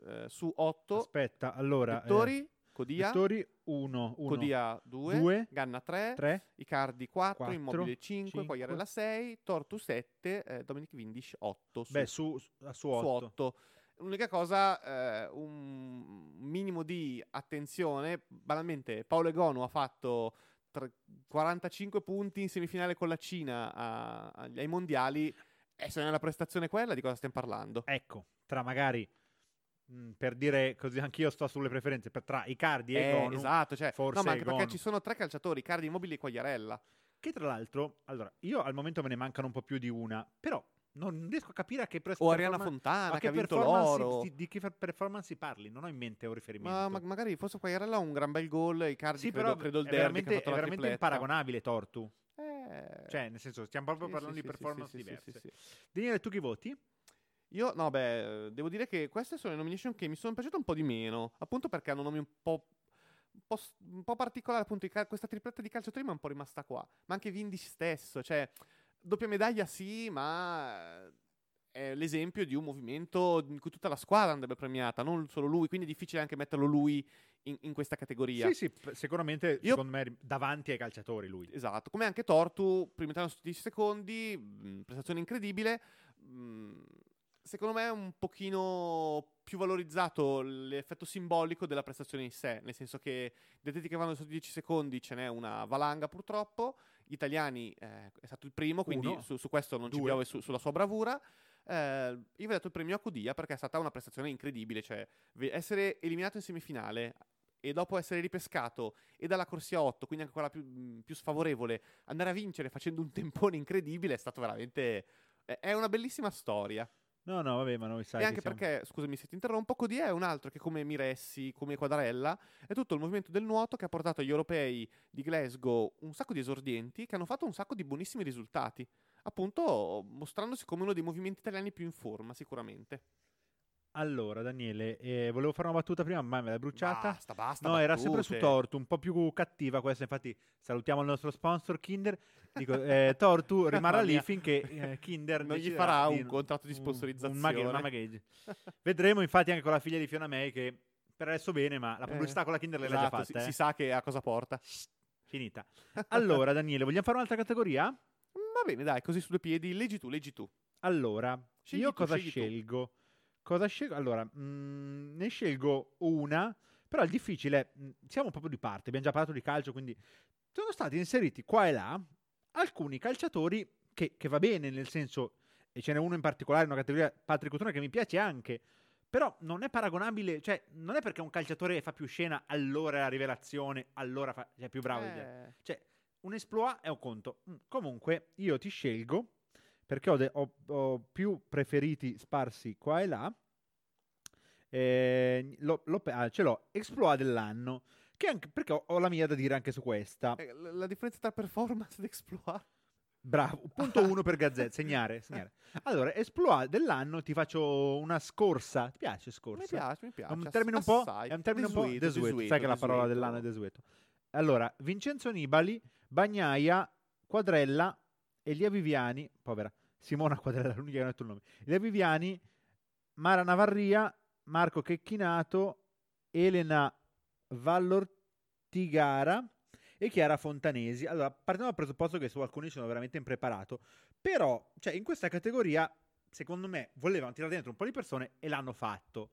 eh, su 8 Aspetta, allora, lettori, eh, Codia, lettori 1, 1, Codia 2, due, Ganna 3, 3, Icardi 4, quattro, Immobile 5, cinque. Quagliarella 6, Tortu 7, eh, Dominic Vindish 8 su, beh, su, su, su su 8. 8. L'unica cosa, eh, un minimo di attenzione. Banalmente, Paolo Egonu ha fatto 45 punti in semifinale con la Cina a- agli- ai mondiali. E se nella prestazione quella, di cosa stiamo parlando? Ecco, tra magari, mh, per dire così anch'io sto sulle preferenze, per tra Icardi e Eh, Gonu, esatto, cioè, forse no, ma anche perché ci sono tre calciatori, Cardi, Immobile e Quagliarella. che tra l'altro, allora, io al momento me ne mancano un po' più di una, però non riesco a capire a che pres- O Ariana Fontana a che ha vinto performance l'oro. si- di che per- performance si parli, non ho in mente un riferimento. Ma, ma- magari forse Quagliarella ha un gran bel gol. Icardi sì, credo, però credo il è derby veramente, che ha fatto è veramente imparagonabile Tortu. Eh, Cioè, nel senso, stiamo proprio sì, parlando sì, di performance diverse. Daniele, tu chi voti? Io, no, beh, devo dire che queste sono le nomination che mi sono piaciute un po' di meno, appunto perché hanno nomi un po', un po', un po' particolari, appunto, i ca- questa tripletta di calciatori mi è un po' rimasta qua, ma anche Vindic stesso, cioè, doppia medaglia sì, ma è l'esempio di un movimento in cui tutta la squadra andrebbe premiata, non solo lui, quindi è difficile anche metterlo lui in, in questa categoria. Sì, sì, sicuramente, Io- secondo me, davanti ai calciatori lui. Esatto, come anche Tortu, primo italiano su 10 secondi, mh, prestazione incredibile. mh, secondo me è un pochino più valorizzato l'effetto simbolico della prestazione in sé, nel senso che di atleti che vanno su 10 secondi ce n'è una valanga purtroppo, italiani eh, è stato il primo, quindi su, su questo non ci Due. piove su- sulla sua bravura. Eh, io vi ho dato il premio a Cudia perché è stata una prestazione incredibile, cioè essere eliminato in semifinale e dopo essere ripescato e dalla corsia 8, quindi anche quella più, mh, più sfavorevole, andare a vincere facendo un [LAUGHS] tempone incredibile è stato veramente... È una bellissima storia. No, no, vabbè, ma noi sai e che anche siamo- perché, scusami se ti interrompo, Codia è un altro che come Miressi, come Quadarella, è tutto il movimento del nuoto che ha portato agli europei di Glasgow un sacco di esordienti che hanno fatto un sacco di buonissimi risultati. Appunto, mostrandosi come uno dei movimenti italiani più in forma, sicuramente. Allora, Daniele, eh, volevo fare una battuta prima, ma me l'hai bruciata. Basta, basta. No, era sempre su battute. Tortu, un po' più cattiva questa. Infatti, salutiamo il nostro sponsor Kinder. Dico, eh, Tortu [LAUGHS] rimarrà lì finché eh, [LAUGHS] Kinder Non gli farà un contratto di sponsorizzazione. Un, maghe- una maghegge. [LAUGHS] Vedremo, infatti, anche con la figlia di Fiona May che per adesso bene, ma la pubblicità Eh, con la Kinder esatto, già fatta. si, eh. si sa che a cosa porta. Finita. Allora, Daniele, vogliamo fare un'altra categoria? Va bene, dai, così su due piedi, leggi tu, leggi tu. Allora, Scegli io tu, cosa scegli tu. Cosa scelgo? Allora, mm, ne scelgo una, però il difficile, mm, siamo proprio di parte, abbiamo già parlato di calcio, quindi sono stati inseriti qua e là alcuni calciatori che, che va bene, nel senso, e ce n'è uno in particolare, una categoria Patrick Cotone che mi piace anche, Però non è paragonabile, cioè non è perché un calciatore fa più scena, allora è la rivelazione, allora fa, cioè, è più bravo. Eh, Cioè, un esploit è un conto. Mm, Comunque, io ti scelgo perché ho, de- ho- ho più preferiti sparsi qua e là. Eh, l'ho pe- ah, ce l'ho, exploit dell'anno. Che anche, perché ho, ho la mia da dire anche su questa. eh, la la differenza tra performance ed exploit. Bravo, punto uno per Gazzetta, segnare, segnare. Allora, esploit dell'anno ti faccio una scorsa. Ti piace scorsa? Mi piace, mi È piace. un ass- termine un po', assai. è un termine un po' Desueto, desueto, desueto, sai che la parola desueto. dell'anno è desueto. Allora, Vincenzo Nibali, Bagnaia, Quadrella, Elia Viviani, povera, Simona Quadrella, [LAUGHS] l'unica che ha detto il nome. Elia Viviani, Mara Navarria, Marco Checchinato, Elena Vallortigara e Chiara Fontanesi. Allora, partiamo dal presupposto che su alcuni sono veramente impreparato, però, cioè, in questa categoria, secondo me, volevano tirare dentro un po' di persone e l'hanno fatto.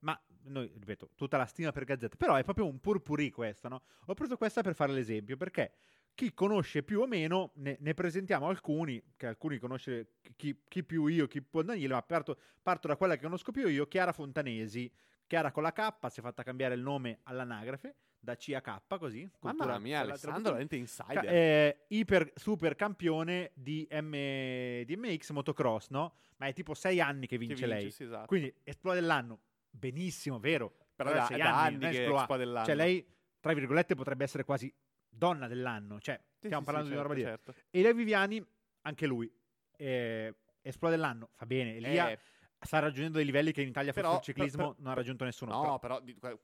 Ma noi, ripeto, tutta la stima per Gazzetta, però è proprio un purpurì questo, no? Ho preso questa per fare l'esempio, perché chi conosce più o meno, ne, ne presentiamo alcuni, che alcuni conosce chi, chi più io, chi più Daniele, ma parto, parto da quella che conosco più io, Chiara Fontanesi. Chiara con la K si è fatta cambiare il nome all'anagrafe, da C a K, così. Mamma mia, Alessandro, veramente insider. Ca- è iper super campione di, M- di MX motocross, no? Ma è tipo sei anni che Che vince, lei. sì, esatto. Quindi esploit dell'anno, benissimo, vero? Però è da, sei da anni, anni che esploit. exploit dell'anno. Cioè lei, tra virgolette, potrebbe essere quasi donna dell'anno. Cioè, Sì, stiamo sì, parlando sì, di una roba certo, certo. Elia Viviani, anche lui. Eh, esploit dell'anno, fa bene. Elia Eh, sta raggiungendo dei livelli che in Italia forse Però- il ciclismo però- non ha raggiunto nessuno. No, però- però,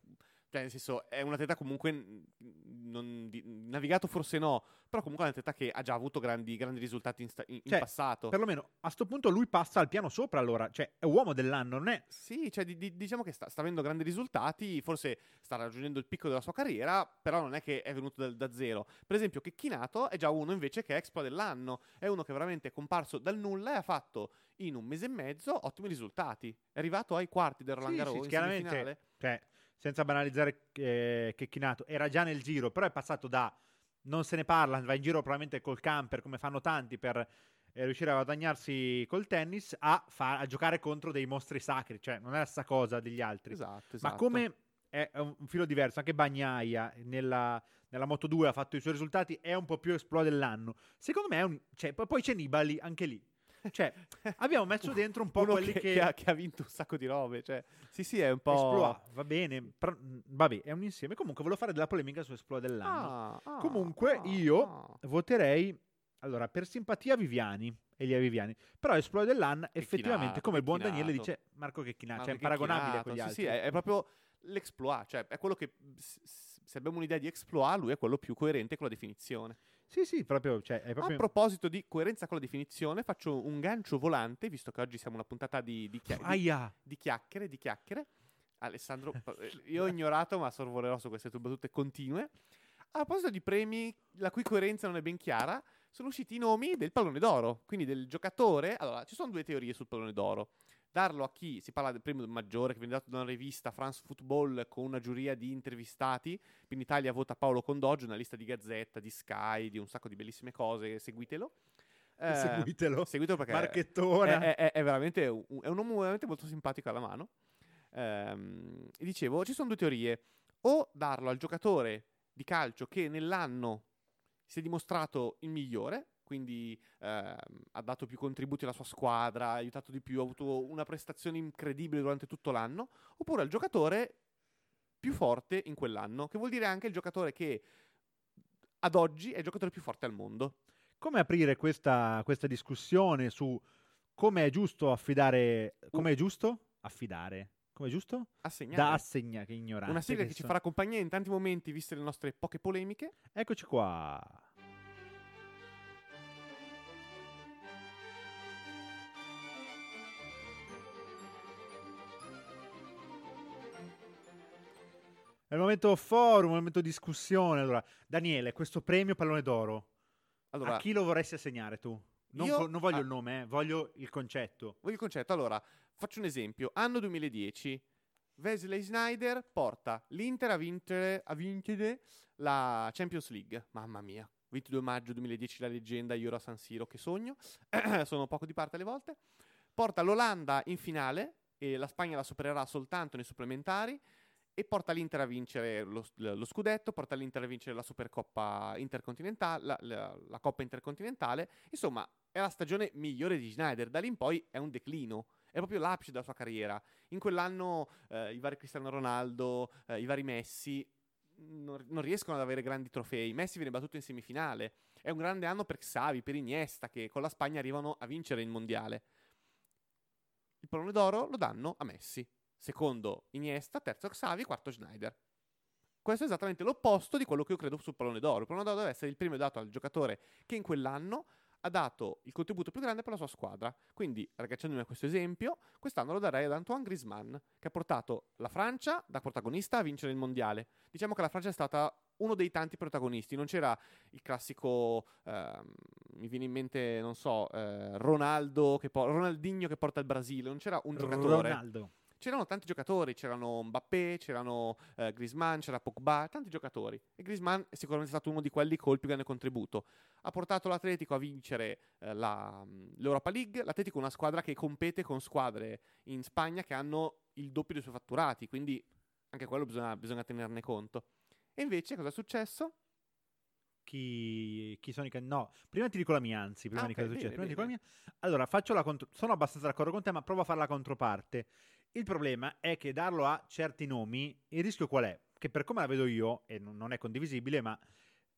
cioè, nel senso, è un atleta comunque non di- navigato forse no, però comunque è un atleta che ha già avuto grandi, grandi risultati in, sta- in- in Cioè, passato. perlomeno a sto punto lui passa al piano sopra allora. Cioè, è uomo dell'anno, non è... Sì, cioè, di- di- diciamo che sta, sta avendo grandi risultati, forse sta raggiungendo il picco della sua carriera, però non è che è venuto dal- da zero. Per esempio, Checchinato è già uno invece che è expo dell'anno, è uno che veramente è comparso dal nulla e ha fatto in un mese e mezzo ottimi risultati. È arrivato ai quarti del Roland Sì, Garros sì, in chiaramente. Cioè, senza banalizzare eh, Checchinato, era già nel giro, però è passato da non se ne parla, va in giro probabilmente col camper, come fanno tanti, per eh, riuscire a guadagnarsi col tennis, a, fa- a giocare contro dei mostri sacri. Cioè, non è la stessa cosa degli altri. Esatto, esatto. Ma come è un filo diverso, anche Bagnaia nella, nella Moto 2 ha fatto i suoi risultati, è un po' più esploit dell'anno. Secondo me è un... Cioè, poi c'è Nibali, anche lì. Cioè, abbiamo messo dentro un po' Uno quelli che, che... che ha, che ha vinto un sacco di robe. Cioè, sì, sì, è un po'. Esploit, va bene, però, mh, vabbè, è un insieme. Comunque, volevo fare della polemica su Esploit dell'anno. Ah, ah, Comunque, ah, io ah. voterei, allora, per simpatia Viviani, Elia Viviani, però Esploit dell'anno, effettivamente, come il buon Checchinato. Daniele dice, Marco Checchinato, cioè, è imparagonabile con Checchinato, gli altri. Sì, sì, è, è proprio l'exploit. Cioè, è quello che. Se abbiamo un'idea di exploit, lui è quello più coerente con la definizione. Sì, sì, proprio, cioè, è A proprio... proposito di coerenza con la definizione, faccio un gancio volante, visto che oggi siamo una puntata di, di, chia- di- di chiacchiere, di chiacchiere. Alessandro, [LAUGHS] eh, io ho ignorato, ma sorvolerò su queste tue battute continue. A proposito di premi, la cui coerenza non è ben chiara, sono usciti i nomi del pallone d'oro, quindi del giocatore. Allora, ci sono due teorie sul pallone d'oro. Darlo a chi si parla del premio maggiore che viene dato da una rivista France Football con una giuria di intervistati. In Italia vota Paolo Condoggio, una lista di Gazzetta, di Sky, di un sacco di bellissime cose. Seguitelo. Eh, Seguitelo. Seguitelo perché Marchettona. è, è- è veramente un, è un uomo veramente molto simpatico alla mano. Ehm, e dicevo, ci sono due teorie. O darlo al giocatore di calcio che nell'anno si è dimostrato il migliore, quindi ehm, ha dato più contributi alla sua squadra, ha aiutato di più, ha avuto una prestazione incredibile durante tutto l'anno, oppure al giocatore più forte in quell'anno, che vuol dire anche il giocatore che ad oggi è il giocatore più forte al mondo. Come aprire questa, questa discussione su come è giusto affidare... Come è giusto? Affidare. Come è giusto? Assegnare. Da assegna, che ignorante. Una sigla che ci sono. farà compagnia in tanti momenti, viste le nostre poche polemiche. Eccoci qua. È il momento forum, il momento discussione. Allora, Daniele, questo premio pallone d'oro, Allora, a chi lo vorresti assegnare tu? Non, Io- non voglio ah. il nome, eh, voglio il concetto. voglio il concetto. Allora, faccio un esempio. Anno 2010, Wesley Snyder porta l'Inter a vincere, a vincere la Champions League. Mamma mia. 22 maggio 2010 la leggenda, io ero a San Siro, che sogno. [CLEARS THROAT] Sono poco di parte alle volte. Porta l'Olanda in finale e la Spagna la supererà soltanto nei supplementari e porta l'Inter a vincere lo, lo scudetto, porta l'Inter a vincere la Supercoppa intercontinentale, la, la, la, Coppa intercontinentale. Insomma, è la stagione migliore di Schneider. Da lì in poi è un declino. È proprio l'apice della sua carriera. In quell'anno eh, i vari Cristiano Ronaldo, eh, i vari Messi non, non, riescono ad avere grandi trofei. Messi viene battuto in semifinale. È un grande anno per Xavi, per Iniesta, che con la Spagna arrivano a vincere il mondiale. Il pallone d'oro lo danno a Messi secondo Iniesta, terzo Xavi, quarto Schneider. Questo è esattamente l'opposto di quello che io credo sul pallone d'oro. Il pallone d'oro deve essere il premio dato al giocatore che in quell'anno ha dato il contributo più grande per la sua squadra. Quindi, ragazziandomi a questo esempio, quest'anno lo darei ad Antoine Griezmann, che ha portato la Francia da protagonista a vincere il mondiale. Diciamo che la Francia è stata uno dei tanti protagonisti, non c'era il classico, eh, mi viene in mente, non so, eh, Ronaldo che po- Ronaldinho che porta il Brasile, non c'era un giocatore. Ronaldo c'erano tanti giocatori, c'erano Mbappé, c'erano eh, Griezmann, c'era Pogba, tanti giocatori. E Griezmann è sicuramente stato uno di quelli col più grande contributo. Ha portato l'Atletico a vincere eh, la, l'Europa League. L'Atletico è una squadra che compete con squadre in Spagna che hanno il doppio dei suoi fatturati, quindi anche quello bisogna, bisogna tenerne conto. E invece cosa è successo? Chi, chi, sono i candidati? No, prima ti dico la mia, anzi, prima ah, di okay, cosa succede. Bene, prima bene. Allora, faccio la contro- sono abbastanza d'accordo con te, ma provo a fare la controparte. Il problema è che darlo a certi nomi, il rischio qual è? Che per come la vedo io, e non è condivisibile, ma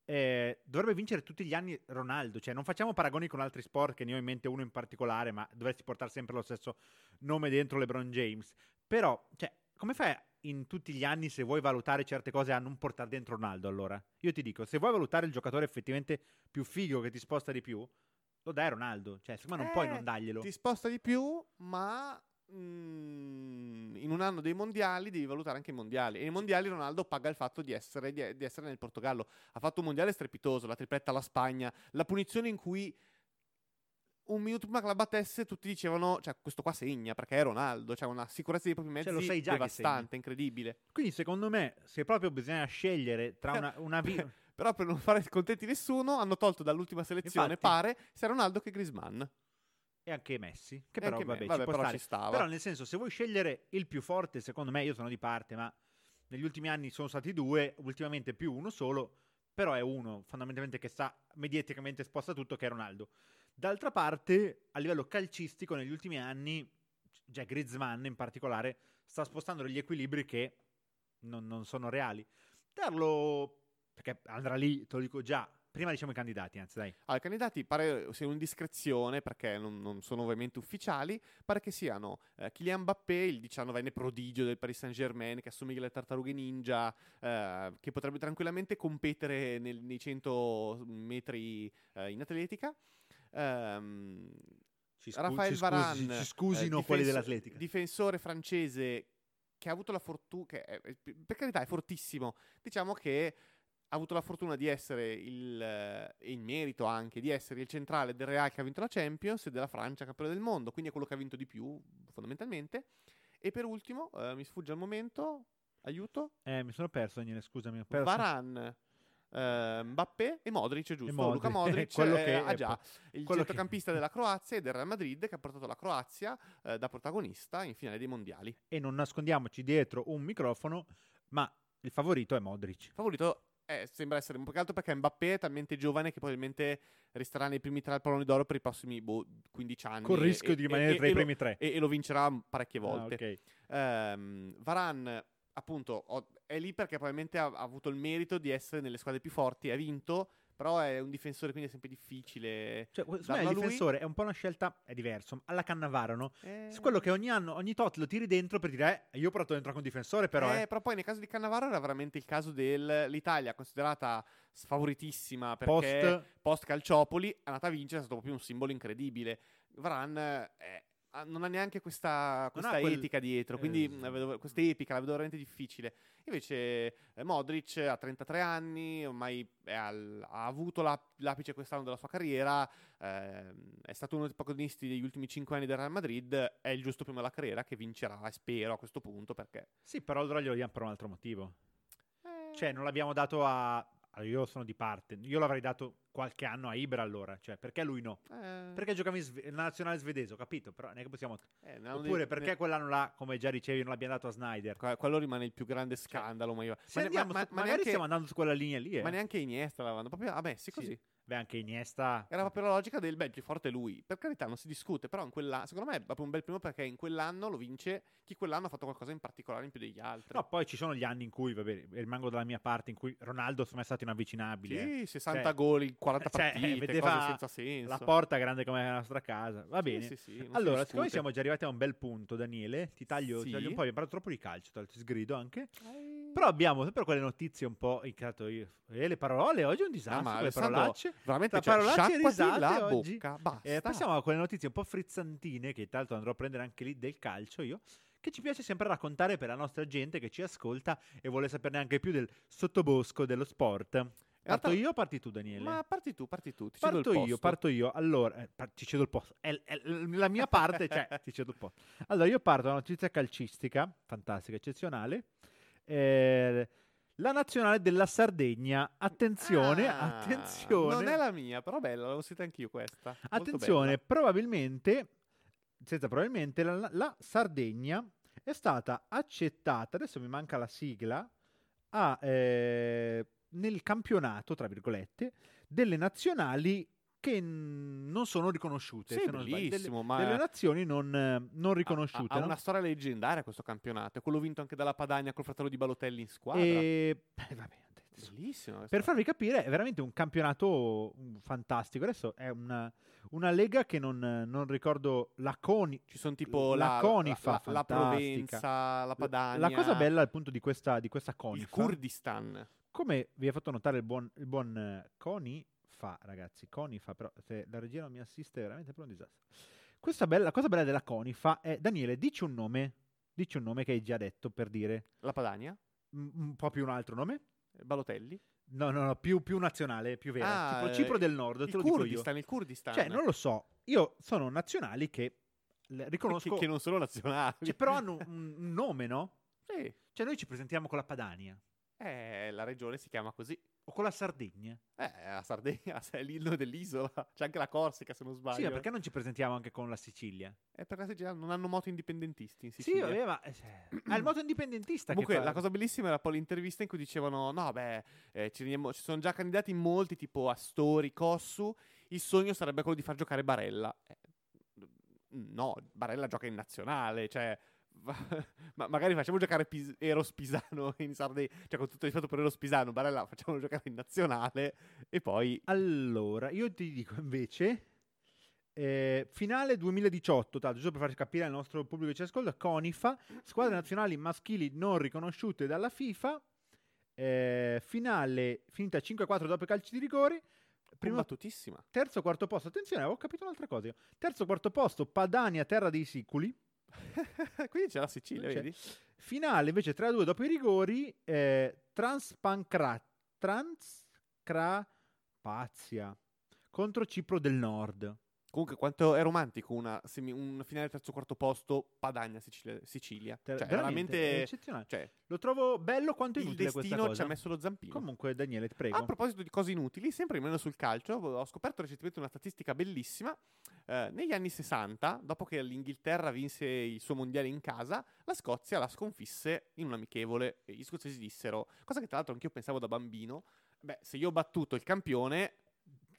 eh, dovrebbe vincere tutti gli anni Ronaldo. Cioè, non facciamo paragoni con altri sport, che ne ho in mente uno in particolare, ma dovresti portare sempre lo stesso nome dentro LeBron James. Però, cioè, come fai in tutti gli anni, se vuoi valutare certe cose, a non portare dentro Ronaldo? Allora, io ti dico, se vuoi valutare il giocatore effettivamente più figo che ti sposta di più, lo dai a Ronaldo. Cioè, secondo me non eh, puoi non darglielo. Ti sposta di più, ma Mm, in un anno dei mondiali devi valutare anche i mondiali. E nei mondiali Ronaldo paga il fatto di essere, di, di essere nel Portogallo. Ha fatto un mondiale strepitoso, la tripletta alla Spagna, la punizione in cui un minuto prima che la battesse tutti dicevano, cioè questo qua segna perché è Ronaldo, cioè una sicurezza dei propri mezzi cioè, lo sai già devastante, incredibile. Quindi secondo me, se proprio bisogna scegliere tra una, una vi- [LAUGHS] Però per non fare contenti nessuno hanno tolto dall'ultima selezione, Infatti, pare, sia Ronaldo che Griezmann. E anche Messi, che però vabbè, vabbè, ci però stare. ci stava. Però nel senso, se vuoi scegliere il più forte, secondo me, io sono di parte, ma negli ultimi anni sono stati due, ultimamente più uno solo, però è uno fondamentalmente che sta mediaticamente sposta tutto, che è Ronaldo. D'altra parte, a livello calcistico, negli ultimi anni, cioè Griezmann in particolare, sta spostando degli equilibri che non, non sono reali. Darlo, perché andrà lì, te lo dico già, prima diciamo i candidati, anzi dai. Allora, i candidati pare sia un'indiscrezione perché non, non sono ovviamente ufficiali. Pare che siano eh, Kylian Mbappé, il 19enne prodigio del Paris Saint Germain, che assomiglia alle tartarughe ninja, eh, che potrebbe tranquillamente competere nel- nei 100 metri eh, in atletica. Ehm, Ci scu- Rafael ci scusi- Varane, ci scusino eh, quelli difenso- dell'Atletica. Difensore francese che ha avuto la fortuna, per carità è fortissimo, diciamo che ha avuto la fortuna di essere il, eh, e il merito anche di essere il centrale del Real che ha vinto la Champions e della Francia campione del mondo, quindi è quello che ha vinto di più fondamentalmente. E per ultimo, eh, mi sfugge al momento, aiuto, Eh, mi sono perso, Daniele, scusami. ho perso- Varane. eh, Mbappé e Modric, giusto? Modric, Luca [LAUGHS] Modric quello eh, che ha è già il quello che- centrocampista della Croazia e del Real Madrid che ha portato la Croazia eh, da protagonista in finale dei mondiali. E non nascondiamoci dietro un microfono, ma il favorito è Modric. Favorito eh, sembra essere un po' che altro perché Mbappé è talmente giovane che probabilmente resterà nei primi tre al pallone d'oro per i prossimi boh, 15 anni. Con il rischio e- di rimanere tra i primi tre. E, e lo vincerà parecchie Ah, volte. ok. Ehm, Varane, appunto, ho- è lì perché probabilmente ha, ha avuto il merito di essere nelle squadre più forti, ha vinto, però è un difensore, quindi è sempre difficile. Cioè, secondo me il a lui. difensore è un po' una scelta, è diverso, alla Cannavaro, no? Eh, Su quello che ogni anno, ogni tot lo tiri dentro per dire, eh, io ho portato dentro anche un difensore, però... eh, eh. però poi nel caso di Cannavaro era veramente il caso dell'Italia, considerata sfavoritissima perché Post, post Calciopoli è andata a vincere, è stato proprio un simbolo incredibile. Varane eh, ha- non ha neanche questa, questa quel- etica dietro, quindi Eh, vedo- questa epica la vedo veramente difficile. Invece eh, Modric ha 33 anni, ormai al- ha avuto la- l'apice quest'anno della sua carriera, ehm, è stato uno dei protagonisti degli ultimi 5 anni del Real Madrid, è il giusto prima della carriera che vincerà, spero a questo punto perché... sì, però allora glielo diamo per un altro motivo. eh, Cioè, non l'abbiamo dato a... allora, io sono di parte, io l'avrei dato qualche anno a Ibra allora, cioè perché lui no? Eh, Perché giocavi in sve- nazionale svedese, ho capito, però non è che possiamo... eh, Oppure dei- perché ne- quell'anno là, come già dicevi, non l'abbiamo dato a Snyder? qua- quello rimane il più grande scandalo mai Se ma, ne- ma- andiamo ma- su- ma magari neanche, stiamo andando su quella linea lì, eh. ma neanche Iniesta l'avevano proprio vabbè sì Sì. così Beh, anche Iniesta... Era proprio la logica del beh, il più forte è lui. Per carità, non si discute, però in quella, secondo me è proprio un bel primo perché in quell'anno lo vince chi quell'anno ha fatto qualcosa in particolare in più degli altri. No, poi ci sono gli anni in cui, vabbè, rimango dalla mia parte, in cui Ronaldo me è stato inavvicinabile. eh. sì, 60 Cioè, gol in 40 cioè, partite, vedeva cose senza senso. La porta grande come la nostra casa. Va Sì, bene. sì, sì, si allora, siccome siamo già arrivati a un bel punto, Daniele, ti taglio, ti Sì. taglio un po', abbiamo parlato troppo di calcio, ti sgrido anche. Eh, Però abbiamo sempre quelle notizie un po', incantato io. E le parole, oggi è un disastro, Ah, ma le parolacce. veramente cioè, parolacce risate la oggi. bocca, basta. Eh, passiamo a quelle notizie un po' frizzantine, che tra l'altro andrò a prendere anche lì del calcio io, che ci piace sempre raccontare per la nostra gente che ci ascolta e vuole saperne anche più del sottobosco dello sport. Parto io o parti tu, Daniele? Ma parti tu, parti tu, ti cedo il Parto io, posto. parto io. Allora, eh, par- ti cedo il posto. È, è la mia parte, cioè, [LAUGHS] ti cedo il posto. Allora, io parto da una notizia calcistica, fantastica, eccezionale. Eh, la nazionale della Sardegna. Attenzione, Ah, attenzione. Non è la mia, però bella, l'avevo sentita anch'io questa. Attenzione, probabilmente, senza probabilmente, la, la Sardegna è stata accettata, adesso mi manca la sigla, a, eh, nel campionato, tra virgolette, delle nazionali che non sono riconosciute. Sì, non sbaglio, delle- bellissimo, ma delle nazioni non, eh, non riconosciute. Ha, ha no? una storia leggendaria questo campionato, quello vinto anche dalla Padania col fratello di Balotelli in squadra. E... eh, vabbè, Bellissimo. Per farvi capire, è veramente un campionato mm, fantastico. Adesso è una, una lega che non, non ricordo la Coni. Ci sono tipo la la, Conifa, la, la, la. Provenza, la Padania. La cosa bella appunto di questa, di questa il Conifa, Kurdistan. come vi ha fatto notare il buon, il buon eh, Coni fa, ragazzi, Conifa, però se la regia non mi assiste è veramente per un disastro. Questa bella, la cosa bella della Conifa è, Daniele, dici un nome, dici un nome che hai già detto per dire La Padania. un, un po' più un altro nome. Balotelli. No, no, no, più, più nazionale, più vera. Ah, tipo eh, Cipro del Nord, Il te lo dico io. Kurdistan, il Kurdistan. Cioè, non lo so. Io sono nazionali che riconosco, che, che non sono nazionali. cioè, però hanno un, un nome, no? Sì. Cioè, noi ci presentiamo con la Padania Eh, la regione si chiama così. o con la Sardegna. Eh, la Sardegna [LAUGHS] è l'inno dell'isola. C'è anche la Corsica, se non sbaglio. Sì, ma perché non ci presentiamo anche con la Sicilia? Eh, perché la Sicilia non hanno moto indipendentisti in Sì, Sicilia. vabbè, ma eh, ah, il moto indipendentista Comunque, la cosa bellissima era poi l'intervista in cui dicevano: No, beh, eh, ci, rendiamo- ci sono già candidati in molti, tipo Astori, Cossu. Il sogno sarebbe quello di far giocare Barella. Eh, no, Barella gioca in nazionale, cioè. [LAUGHS] ma magari facciamo giocare Pis- Eros Pisano in Sardegna, cioè con tutto rispetto per Eros Pisano, Barella facciamo giocare in nazionale e poi Allora, io ti dico invece... eh, finale 2018, tanto giusto per farci capire al nostro pubblico che ci ascolta, Conifa, squadre nazionali maschili non riconosciute dalla FIFA, eh, finale finita 5-4 dopo i calci di rigore, primo, combattutissima. terzo, quarto posto, attenzione, avevo capito un'altra cosa, io. terzo, quarto posto, Padania, terra dei siculi, [LAUGHS] Quindi c'è la Sicilia, C'è. vedi? finale invece 3-2 dopo i rigori, eh, Transpancra, Transcrapazia contro Cipro del Nord. Comunque, quanto è romantico una semi- un finale terzo quarto posto Padania Sicilia. Sicilia. Cioè, veramente, veramente. eccezionale. Cioè, Lo trovo bello quanto il inutile questa destino ci ha messo lo zampino. Comunque, Daniele, ti prego. A proposito di cose inutili, sempre rimanendo sul calcio, ho scoperto recentemente una statistica bellissima. Eh, negli anni 60, dopo che l'Inghilterra vinse il suo mondiale in casa, la Scozia la sconfisse in un amichevole e gli scozzesi dissero, cosa che tra l'altro anch'io pensavo da bambino, beh, se io ho battuto il campione,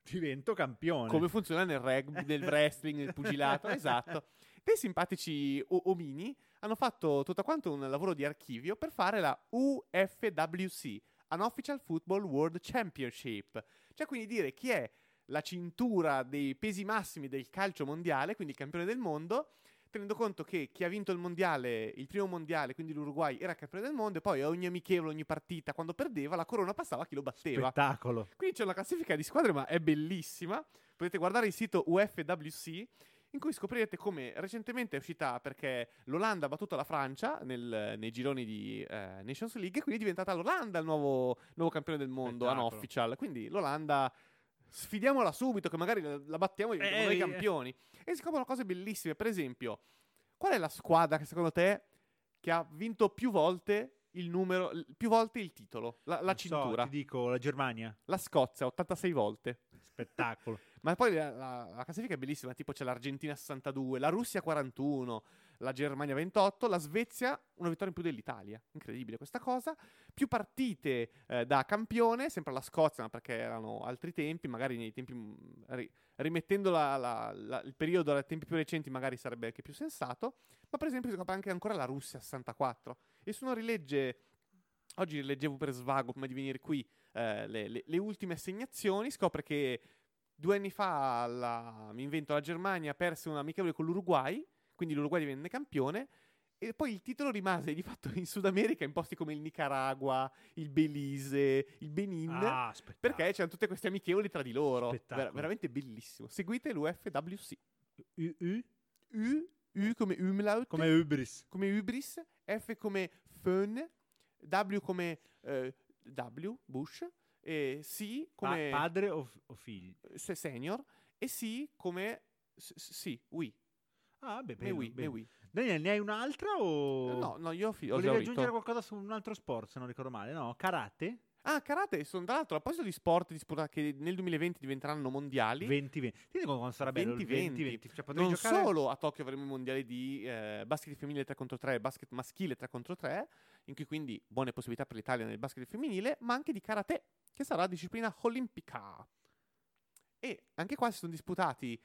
Divento campione. come funziona nel rugby, nel wrestling, nel pugilato, [LAUGHS] esatto. Dei simpatici o- omini hanno fatto tutto quanto un lavoro di archivio per fare la UFWC, Unofficial Football World Championship. Cioè quindi dire chi è la cintura dei pesi massimi del calcio mondiale, quindi il campione del mondo, tenendo conto che chi ha vinto il mondiale, il primo mondiale, quindi l'Uruguay, era campione del mondo e poi ogni amichevole, ogni partita, quando perdeva, la corona passava a chi lo batteva. Spettacolo. Quindi c'è una classifica di squadre, ma è bellissima. Potete guardare il sito UFWC, in cui scoprirete come recentemente è uscita perché l'Olanda ha battuto la Francia nel- nei gironi di eh, Nations League, e quindi è diventata l'Olanda il nuovo, nuovo campione del mondo, Spettacolo. unofficial. Quindi l'Olanda. Sfidiamola subito, che magari la, la battiamo e diventiamo noi campioni. E si scoprono cose bellissime. Per esempio, qual è la squadra che secondo te che ha vinto più volte il numero, più volte il titolo, la, la Non so, cintura? ti dico la Germania. La Scozia, 86 volte. Spettacolo. Ma poi la, la- la classifica è bellissima, tipo c'è l'Argentina 62, la Russia 41, la Germania 28, la Svezia una vittoria in più dell'Italia. Incredibile questa cosa. Più partite eh, da campione, sempre la Scozia, ma perché erano altri tempi, magari nei tempi mm, ri- rimettendo la- la- la- il periodo ai tempi più recenti magari sarebbe anche più sensato. Ma per esempio si scopre anche ancora la Russia 64. E se uno rilegge Oggi leggevo per svago, prima di venire qui, eh, le, le- le ultime assegnazioni. Scopre che due anni fa, la- mi invento, la Germania perse un amichevole con l'Uruguay, quindi l'Uruguay divenne campione. E poi il titolo rimase di fatto in Sud America, in posti come il Nicaragua, il Belize, il Benin. Ah, perché c'erano tutte queste amichevoli tra di loro. Ver- veramente bellissimo. Seguite l'UFWC. U- U? U, U come umlaut, Come Ubris. come Ubris, F come Fön, W come eh, W, Bush, e C Pa- come padre o, f- o figlio? se- Senior, e C come s- sì, oui, Ah, beh, bello, oui, bello. oui. Daniel, ne hai un'altra o... No, no, io ho, fi- ho Volevi aggiungere qualcosa su un altro sport, se non ricordo male, no? Karate? Ah, karate, sono tra l'altro a proposito di sport disputati che nel 2020 diventeranno mondiali. 20-20. Ti dico quando sarà bello il 20-20. 20-20. Cioè, non giocare... solo a Tokyo avremo i mondiali di eh, basket femminile 3 contro 3 e basket maschile 3 contro 3, in cui quindi buone possibilità per l'Italia nel basket femminile, ma anche di karate, che sarà disciplina olimpica. E anche qua si sono disputati.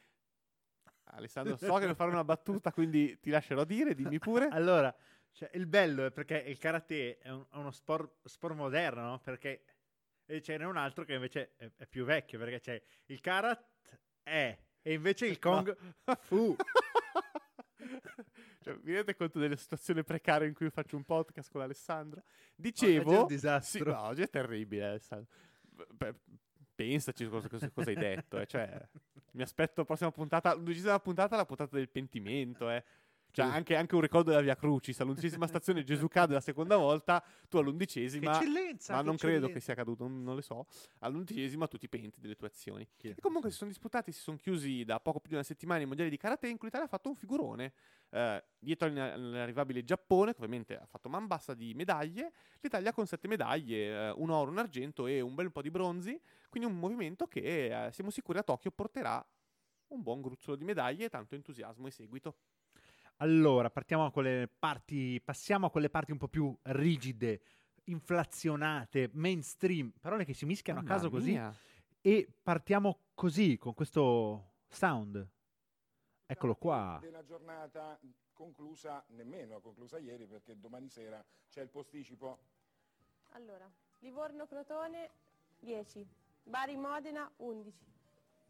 Alessandro, so che devo fare una battuta, quindi ti lascerò dire, dimmi pure. [LAUGHS] Allora, cioè, il bello è perché il karate è, un- è uno sport, sport moderno, no? Perché e ce n'è un altro che invece è, è più vecchio, perché c'è il karat è e invece il kong fu. [LAUGHS] Cioè, vi rendete conto della situazione precaria in cui faccio un podcast con Alessandro? è già Dicevo... un disastro. Sì, no, oggi è terribile, Alessandro. Beh, pensaci cosa, cosa- cosa hai detto. eh, Cioè, mi aspetto la prossima puntata, l'undicesima puntata, la puntata del pentimento. Eh. Cioè, anche, anche un ricordo della Via Crucis. All'undicesima [LAUGHS] stazione Gesù cade la seconda volta, tu Che all'undicesima... eccellenza! Ma che non credo che sia accaduto, non, non le so. All'undicesima tu ti penti delle tue azioni. Chi è? E comunque si sono disputati, si sono chiusi da poco più di una settimana i mondiali di karate in cui l'Italia ha fatto un figurone. Eh, dietro all'inarrivabile Giappone, che ovviamente ha fatto man bassa di medaglie, l'Italia con sette medaglie, eh, un oro, un argento e un bel po' di bronzi. Quindi un movimento che eh, siamo sicuri a Tokyo porterà un buon gruzzolo di medaglie e tanto entusiasmo e seguito. Allora, partiamo con le parti, passiamo a quelle parti un po' più rigide, inflazionate, mainstream, parole che si mischiano a Mamma caso così. mia. E partiamo così, con questo sound. Eccolo qua. Della giornata conclusa, nemmeno conclusa ieri perché domani sera c'è il posticipo. Allora, Livorno-Crotone 10, Bari-Modena 11.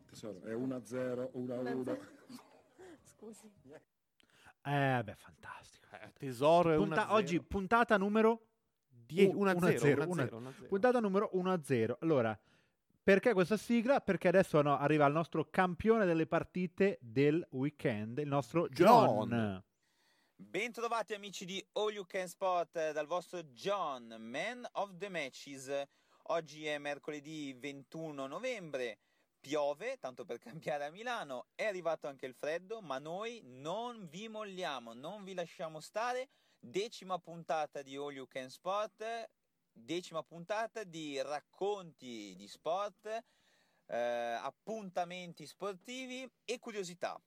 Tesoro, è 1-0, 1-1. [LAUGHS] Scusi. Eh, beh, fantastico. Eh, tesoro Punta- 1-0. oggi puntata numero Die- u- 1-0, 1-0, 1-0, 1-0. puntata numero 1-0. Allora, perché questa sigla? Perché adesso no, arriva il nostro campione delle partite del weekend, il nostro John. John. Bentrovati amici di All You Can Spot eh, dal vostro John, Man of the Matches. Oggi è mercoledì 21 novembre, piove, tanto per [LAUGHS] cambiare a Milano, è arrivato anche il freddo, ma noi non vi molliamo, non vi lasciamo stare. Decima puntata di All You Can Spot, decima puntata di racconti di sport, eh, appuntamenti sportivi e curiosità.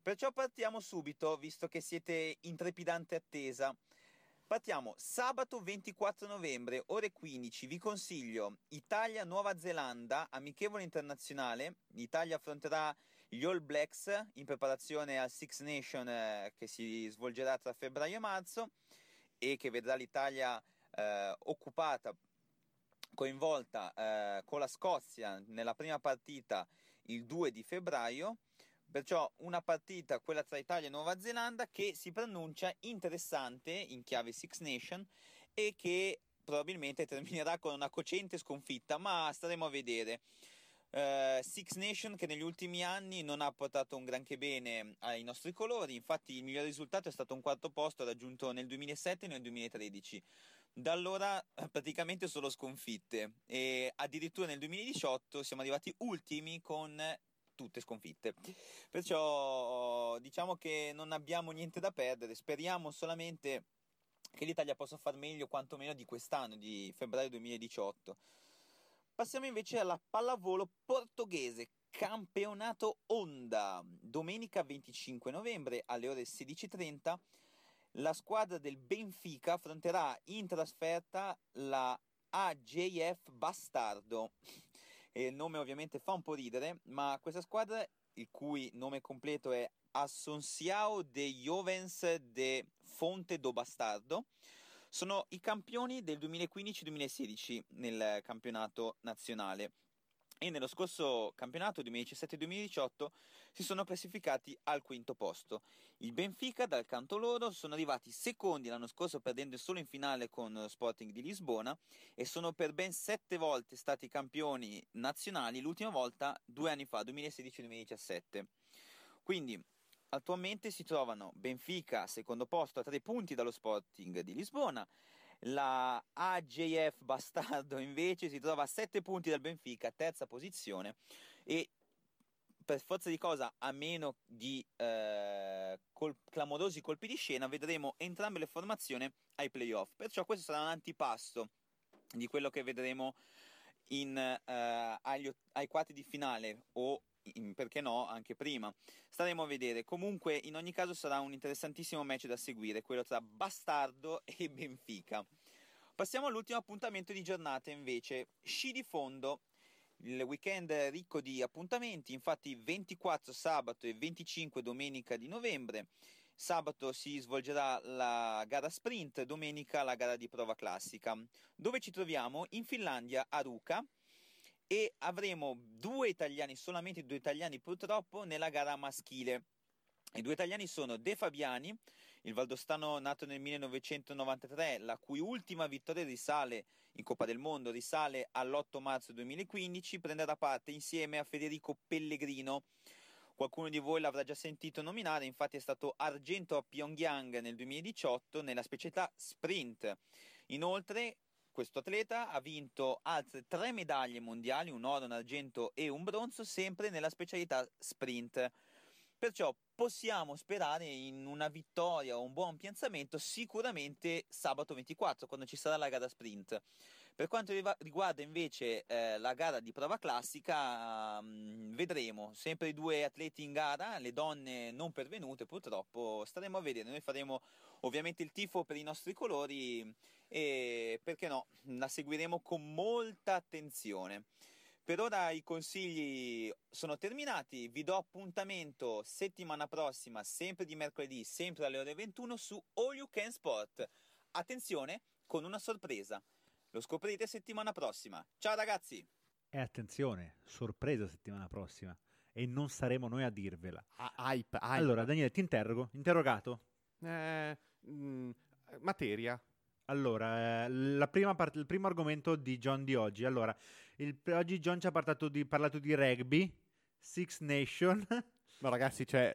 Perciò partiamo subito, visto che siete in trepidante attesa. Partiamo sabato 24 novembre, ore 15. Vi consiglio Italia-Nuova Zelanda, amichevole internazionale. L'Italia affronterà gli All Blacks in preparazione al Six Nation eh, che si svolgerà tra febbraio e marzo e che vedrà l'Italia eh, occupata, coinvolta eh, con la Scozia nella prima partita il 2 di febbraio. Perciò una partita, quella tra Italia e Nuova Zelanda, che si pronuncia interessante in chiave Six Nation e che probabilmente terminerà con una cocente sconfitta, ma staremo a vedere. Eh, Six Nation che negli ultimi anni non ha portato un granché bene ai nostri colori, infatti il miglior risultato è stato un quarto posto raggiunto nel 2007 e nel 2013. Da allora eh, praticamente solo sconfitte e addirittura nel 2018 siamo arrivati ultimi con tutte sconfitte. Perciò diciamo che non abbiamo niente da perdere, speriamo solamente che l'Italia possa far meglio quantomeno di quest'anno, di febbraio 2018. Passiamo invece alla pallavolo portoghese, campionato Onda. Domenica 25 novembre alle ore 16.30 la squadra del Benfica affronterà in trasferta la AJF Bastardo. E il nome ovviamente fa un po' ridere, ma questa squadra, il cui nome completo è Assunção de Jovens de Fonte do Bastardo, sono i campioni del 2015-2016 nel campionato nazionale e nello scorso campionato 2017-2018 si sono classificati al quinto posto. Il Benfica dal canto loro sono arrivati secondi l'anno scorso perdendo solo in finale con Sporting di Lisbona e sono per ben sette volte stati campioni nazionali, l'ultima volta due anni fa, 2016-2017. Quindi attualmente si trovano Benfica secondo posto a tre punti dallo Sporting di Lisbona, la AJF Bastardo invece si trova a 7 punti dal Benfica, terza posizione e per forza di cosa, a meno di eh, col- clamorosi colpi di scena, vedremo entrambe le formazioni ai playoff. Perciò questo sarà un antipasto di quello che vedremo in, eh, agli, ai quarti di finale o perché no anche prima. Staremo a vedere. Comunque, in ogni caso, sarà un interessantissimo match da seguire, quello tra Bastardo [LAUGHS] e Benfica. Passiamo all'ultimo appuntamento di giornata invece, sci di fondo. Il weekend ricco di appuntamenti, infatti 24 sabato e 25 domenica di novembre. Sabato si svolgerà la gara sprint, domenica la gara di prova classica. Dove ci troviamo? In Finlandia, a Ruka, e avremo due italiani, solamente due italiani purtroppo, nella gara maschile. I due italiani sono De Fabiani, il valdostano nato nel 1993, la cui ultima vittoria risale in Coppa del Mondo risale all'8 marzo 2015, prenderà parte insieme a Federico Pellegrino. Qualcuno di voi l'avrà già sentito nominare, infatti è stato argento a Pyongyang nel 2018 nella specialità sprint. Inoltre, questo atleta ha vinto altre tre medaglie mondiali, un oro, un argento e un bronzo, sempre nella specialità sprint. Perciò possiamo sperare in una vittoria o un buon piazzamento sicuramente sabato 24, quando ci sarà la gara sprint. Per quanto riguarda invece eh, la gara di prova classica, mh, vedremo sempre i due atleti in gara, le donne non pervenute purtroppo, staremo a vedere. Noi faremo ovviamente il tifo per i nostri colori e perché no, la seguiremo con molta attenzione. Per ora i consigli sono terminati, vi do appuntamento settimana prossima, sempre di mercoledì, sempre alle ore 21 su All You Can Sport. Attenzione, con una sorpresa. Lo scoprirete settimana prossima. Ciao ragazzi! E attenzione, sorpresa settimana prossima. E non saremo noi a dirvela. Ah, hype, hype. Allora, Daniele, ti interrogo. Interrogato. Eh, mm, materia. Allora, eh, la prima parte, il primo argomento di John di oggi. Allora, il, oggi John ci ha parlato di, parlato di rugby, Six Nation. Ma ragazzi, cioè,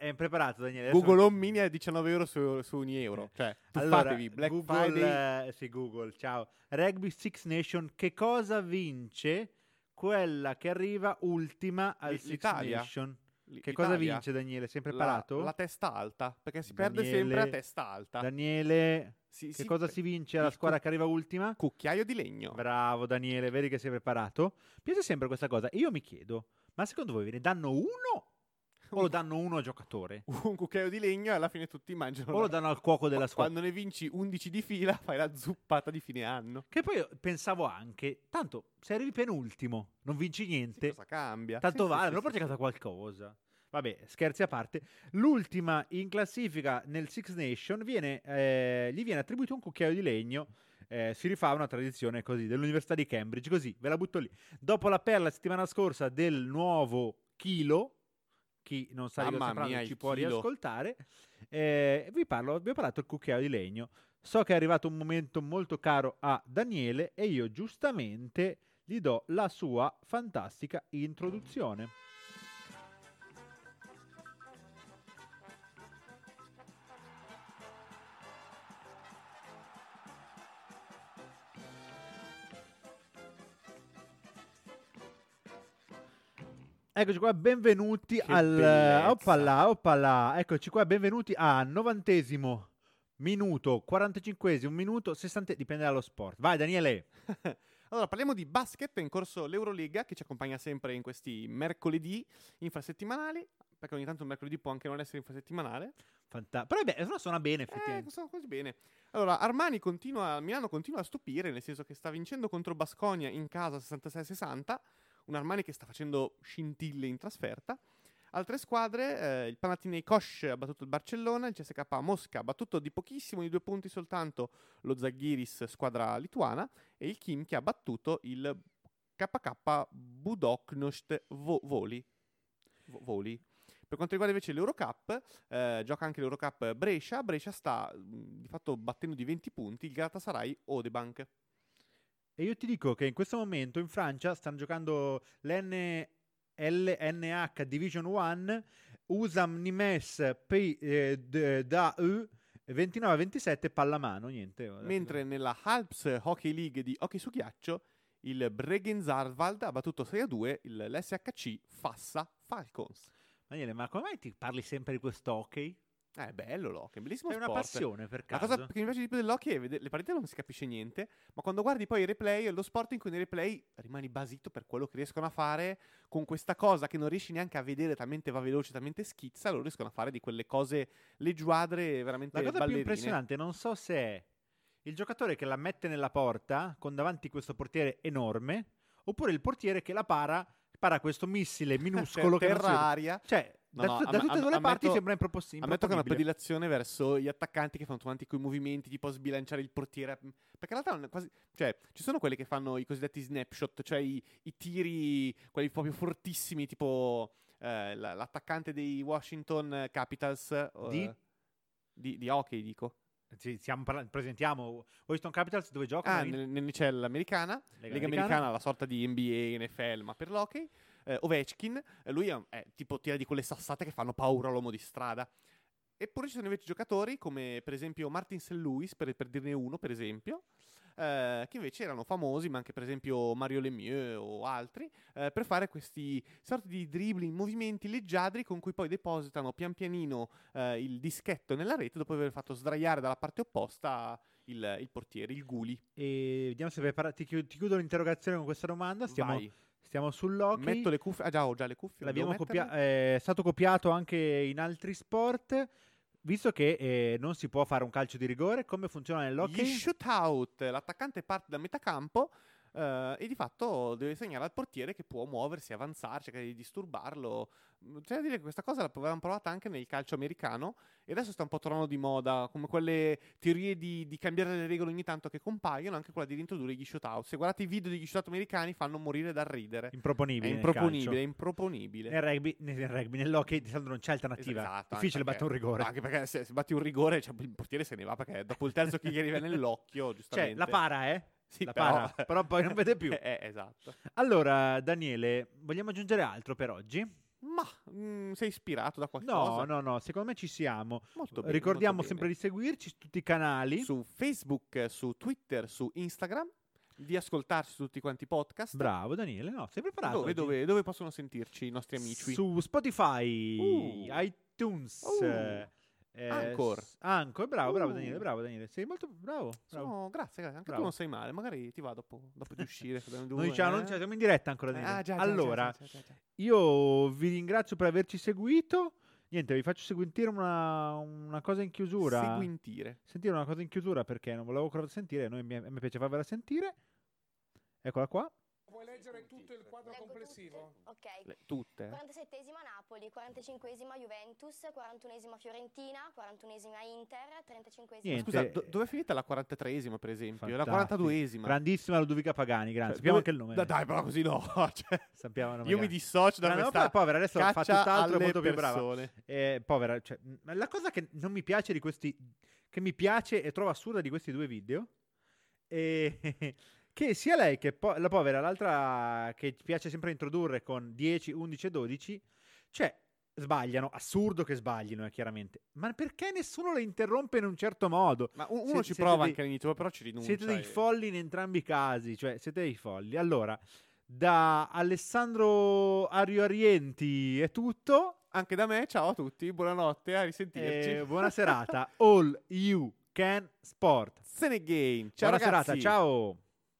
È preparato, Daniele? Adesso- Google Home Mini è 19 euro su, su ogni euro. Cioè, Allora, tuffatevi, Black Google, Friday. eh, sì, Google, ciao. Rugby Six Nation, che cosa vince quella che arriva ultima al L- Six l'Italia. Nation? L- Che cosa vince Daniele? Sei La- preparato? La, testa alta, perché si perde Daniele- sempre a testa alta. Daniele, Si- che si- cosa si vince alla squadra cu- che arriva ultima? Cucchiaio di legno. Bravo Daniele, vedi che sei preparato? Piace sempre questa cosa. Io mi chiedo, ma secondo voi ve ne danno uno o lo danno uno al giocatore? Un cucchiaio di legno e alla fine tutti mangiano. O lo danno al cuoco della squadra? Quando ne vinci 11 di fila, fai la zuppata di fine anno. Che poi pensavo anche, tanto se arrivi penultimo, non vinci Sì, niente, cosa cambia? tanto Sì, sì, vale, sì, sì, a sì. casa qualcosa. Vabbè, scherzi a parte. L'ultima in classifica nel Six Nation viene, eh, gli viene attribuito un cucchiaio di legno. eh, si rifà a una tradizione così dell'Università di Cambridge. Così ve la butto lì. Dopo la perla settimana scorsa del nuovo chilo, chi non sa di cosa mia, ci può chilo. riascoltare. eh, vi parlo, ho parlato del cucchiaio di legno. So che è arrivato un momento molto caro a Daniele e io giustamente gli do la sua fantastica introduzione. Eccoci qua, benvenuti Che al... Oppala, oppala. Eccoci qua, benvenuti a novantesimo minuto, 45esimo minuto, 60... Dipende dallo sport. Vai Daniele. [LAUGHS] Allora, parliamo di basket, è in corso l'Eurolega che ci accompagna sempre in questi mercoledì infrasettimanali, perché ogni tanto un mercoledì può anche non essere infrasettimanale. Fanta- Però beh, suona bene Eh, effettivamente. sono così bene. Allora, Armani continua, Milano continua a stupire, nel senso che sta vincendo contro Basconia in casa 66-60, un Armani che sta facendo scintille in trasferta. Altre squadre, eh, il Panathinaikos ha battuto il Barcellona, il CSK Mosca ha battuto di pochissimo, di due punti soltanto, lo Zaghiris, squadra lituana, e il Kim che ha battuto il KK Budoknost Vo- Voli. Vo- Voli. Per quanto riguarda invece l'Eurocup, eh, gioca anche l'Eurocup Brescia. Brescia sta mh, di fatto battendo di 20 punti il Galatasaray Odebank. E io ti dico che in questo momento in Francia stanno giocando l'NH Division 1, Usam Nimes P eh, da U 29-27 pallamano, niente. Mentre nella Alps Hockey League di hockey su ghiaccio, il Bregenzarvald ha battuto 6-2 il, l'SHC Fassa Falcons. Daniele, ma come mai ti parli sempre di questo hockey? Eh, è bello l'hockey, bellissimo È una sport. passione per La caso. cosa che mi piace di più dell'hockey è vedere le partite non si capisce niente, ma quando guardi poi i replay è lo sport in cui nei replay rimani basito per quello che riescono a fare con questa cosa che non riesci neanche a vedere, talmente va veloce, talmente schizza, loro riescono a fare di quelle cose leggiadre veramente La cosa più ballerine. impressionante, non so se è il giocatore che la mette nella porta con davanti questo portiere enorme, oppure il portiere che la para, para questo missile [LAUGHS] minuscolo che non si vede. terra-aria. Cioè, No, da, no, da am- tutte e due le parti sembra impropos- Ammetto che è una predilazione verso gli attaccanti che fanno tutti quei movimenti, tipo sbilanciare il portiere. Perché in realtà quasi. Cioè, ci sono quelli che fanno i cosiddetti snapshot, cioè i, i tiri, quelli proprio fortissimi, tipo eh, la- l'attaccante dei Washington Capitals. eh, Di? di, di hockey, dico. Stiamo parla- presentiamo Washington Capitals dove giocano? Ah, nel- nell'NCL americana, Lega Lega americana. americana, la sorta di NBA, NFL, ma per l'hockey. Eh, Ovechkin, eh, lui è, è tipo tira di quelle sassate che fanno paura all'uomo di strada. Eppure ci sono invece giocatori come per esempio Martin St. Louis, per, per dirne uno, per esempio, eh, che invece erano famosi, ma anche per esempio Mario Lemieux o altri, eh, per fare questi sorti di dribbling, movimenti leggiadri con cui poi depositano pian pianino eh, il dischetto nella rete dopo aver fatto sdraiare dalla parte opposta il, il portiere, il guli. E vediamo se prepara- ti, chiu- ti chiudo l'interrogazione con questa domanda. Stiamo, Vai. Stiamo sull'hockey. Metto le cuffie. Ah, già ho già le cuffie. L'abbiamo devo copia- metterle? è stato copiato anche in altri sport. Visto che eh, non si può fare un calcio di rigore, come funziona nell'hockey? Gli shootout, l'attaccante parte da metà campo eh, e di fatto deve segnare al portiere che può muoversi, avanzare, cercare di disturbarlo. Mm, C'è da dire che questa cosa l'avevamo provata anche nel calcio americano e adesso sta un po' tornando di moda, come quelle teorie di, di cambiare le regole ogni tanto che compaiono, anche quella di reintrodurre gli shootout. Se guardate i video degli shootout americani fanno morire dal ridere. Improponibile. È improponibile, è improponibile. Nel rugby, nel rugby, nell'hockey di solito non c'è alternativa. Esatto, Difficile battere un rigore. Anche perché se, se batti un rigore, cioè, il portiere se ne va perché dopo il terzo che gli arriva nell'occhio, Cioè, giustamente. la para, eh? Sì, la però- para, però poi non vede più. [LAUGHS] Eh, esatto. Allora, Daniele, vogliamo aggiungere altro per oggi? Ma mm, sei ispirato da qualcosa? No, no, no, secondo me ci siamo. Molto bene, Ricordiamo molto sempre bene. di seguirci su tutti i canali. su Facebook, su Twitter, su Instagram, di ascoltarci su tutti quanti i podcast. Bravo Daniele, no, sei preparato? Dove, dove, dove possono sentirci i nostri amici? Su Spotify, Uh. iTunes, Uh. Eh, Anchor. s- Anchor, bravo, bravo Uh. Daniele, bravo Daniele. Sei molto bravo. bravo. Sono- grazie, grazie. Anche Bravo. tu non sei male. Magari ti va dopo, dopo di uscire. due, diciamo, eh? non c'è, siamo in diretta ancora Daniele. Ah, già, già, allora, già, io vi ringrazio per averci seguito. Niente, vi faccio sentire una, una cosa in chiusura. Seguintire. Sentire una cosa in chiusura perché non volevo ancora sentire, a noi mi, a me piace farvela sentire. Eccola qua. Puoi leggere tutto il quadro Leggo complessivo? tutte? Ok. Le- tutte. eh? 47esima Napoli, 45esima Juventus, 41esima Fiorentina, 41esima Inter, 35esima Niente. Scusa, do- dove è finita la 43esima, per esempio? La Fantastico. 42esima. Grandissima Ludovica Pagani, grazie. Cioè, Sappiamo dove- anche il nome. Da- dai, però così no. [LAUGHS] cioè, Sappiamo io mi grazie. dissocio da No, no, questa poi, povera, adesso fa tutt'altro, molto più brava. Eh, povera, cioè, la cosa che non mi piace di questi, che mi piace e trovo assurda di questi due video, è che sia lei che po- la povera, l'altra che piace sempre introdurre con 10, 11 e 12, cioè sbagliano, assurdo che sbaglino, eh, chiaramente, ma perché nessuno le interrompe in un certo modo? Ma un- uno Siete- ci prova dei- anche all'inizio, però ci rinuncia. Siete dei e- folli in entrambi i casi, cioè siete dei folli. Allora, da Alessandro Ario Arienti è tutto. Anche da me, ciao a tutti, buonanotte, a risentirci. Eh, buona [LAUGHS] serata. All you can sport. Senegame, ciao buona ragazzi. serata, ciao.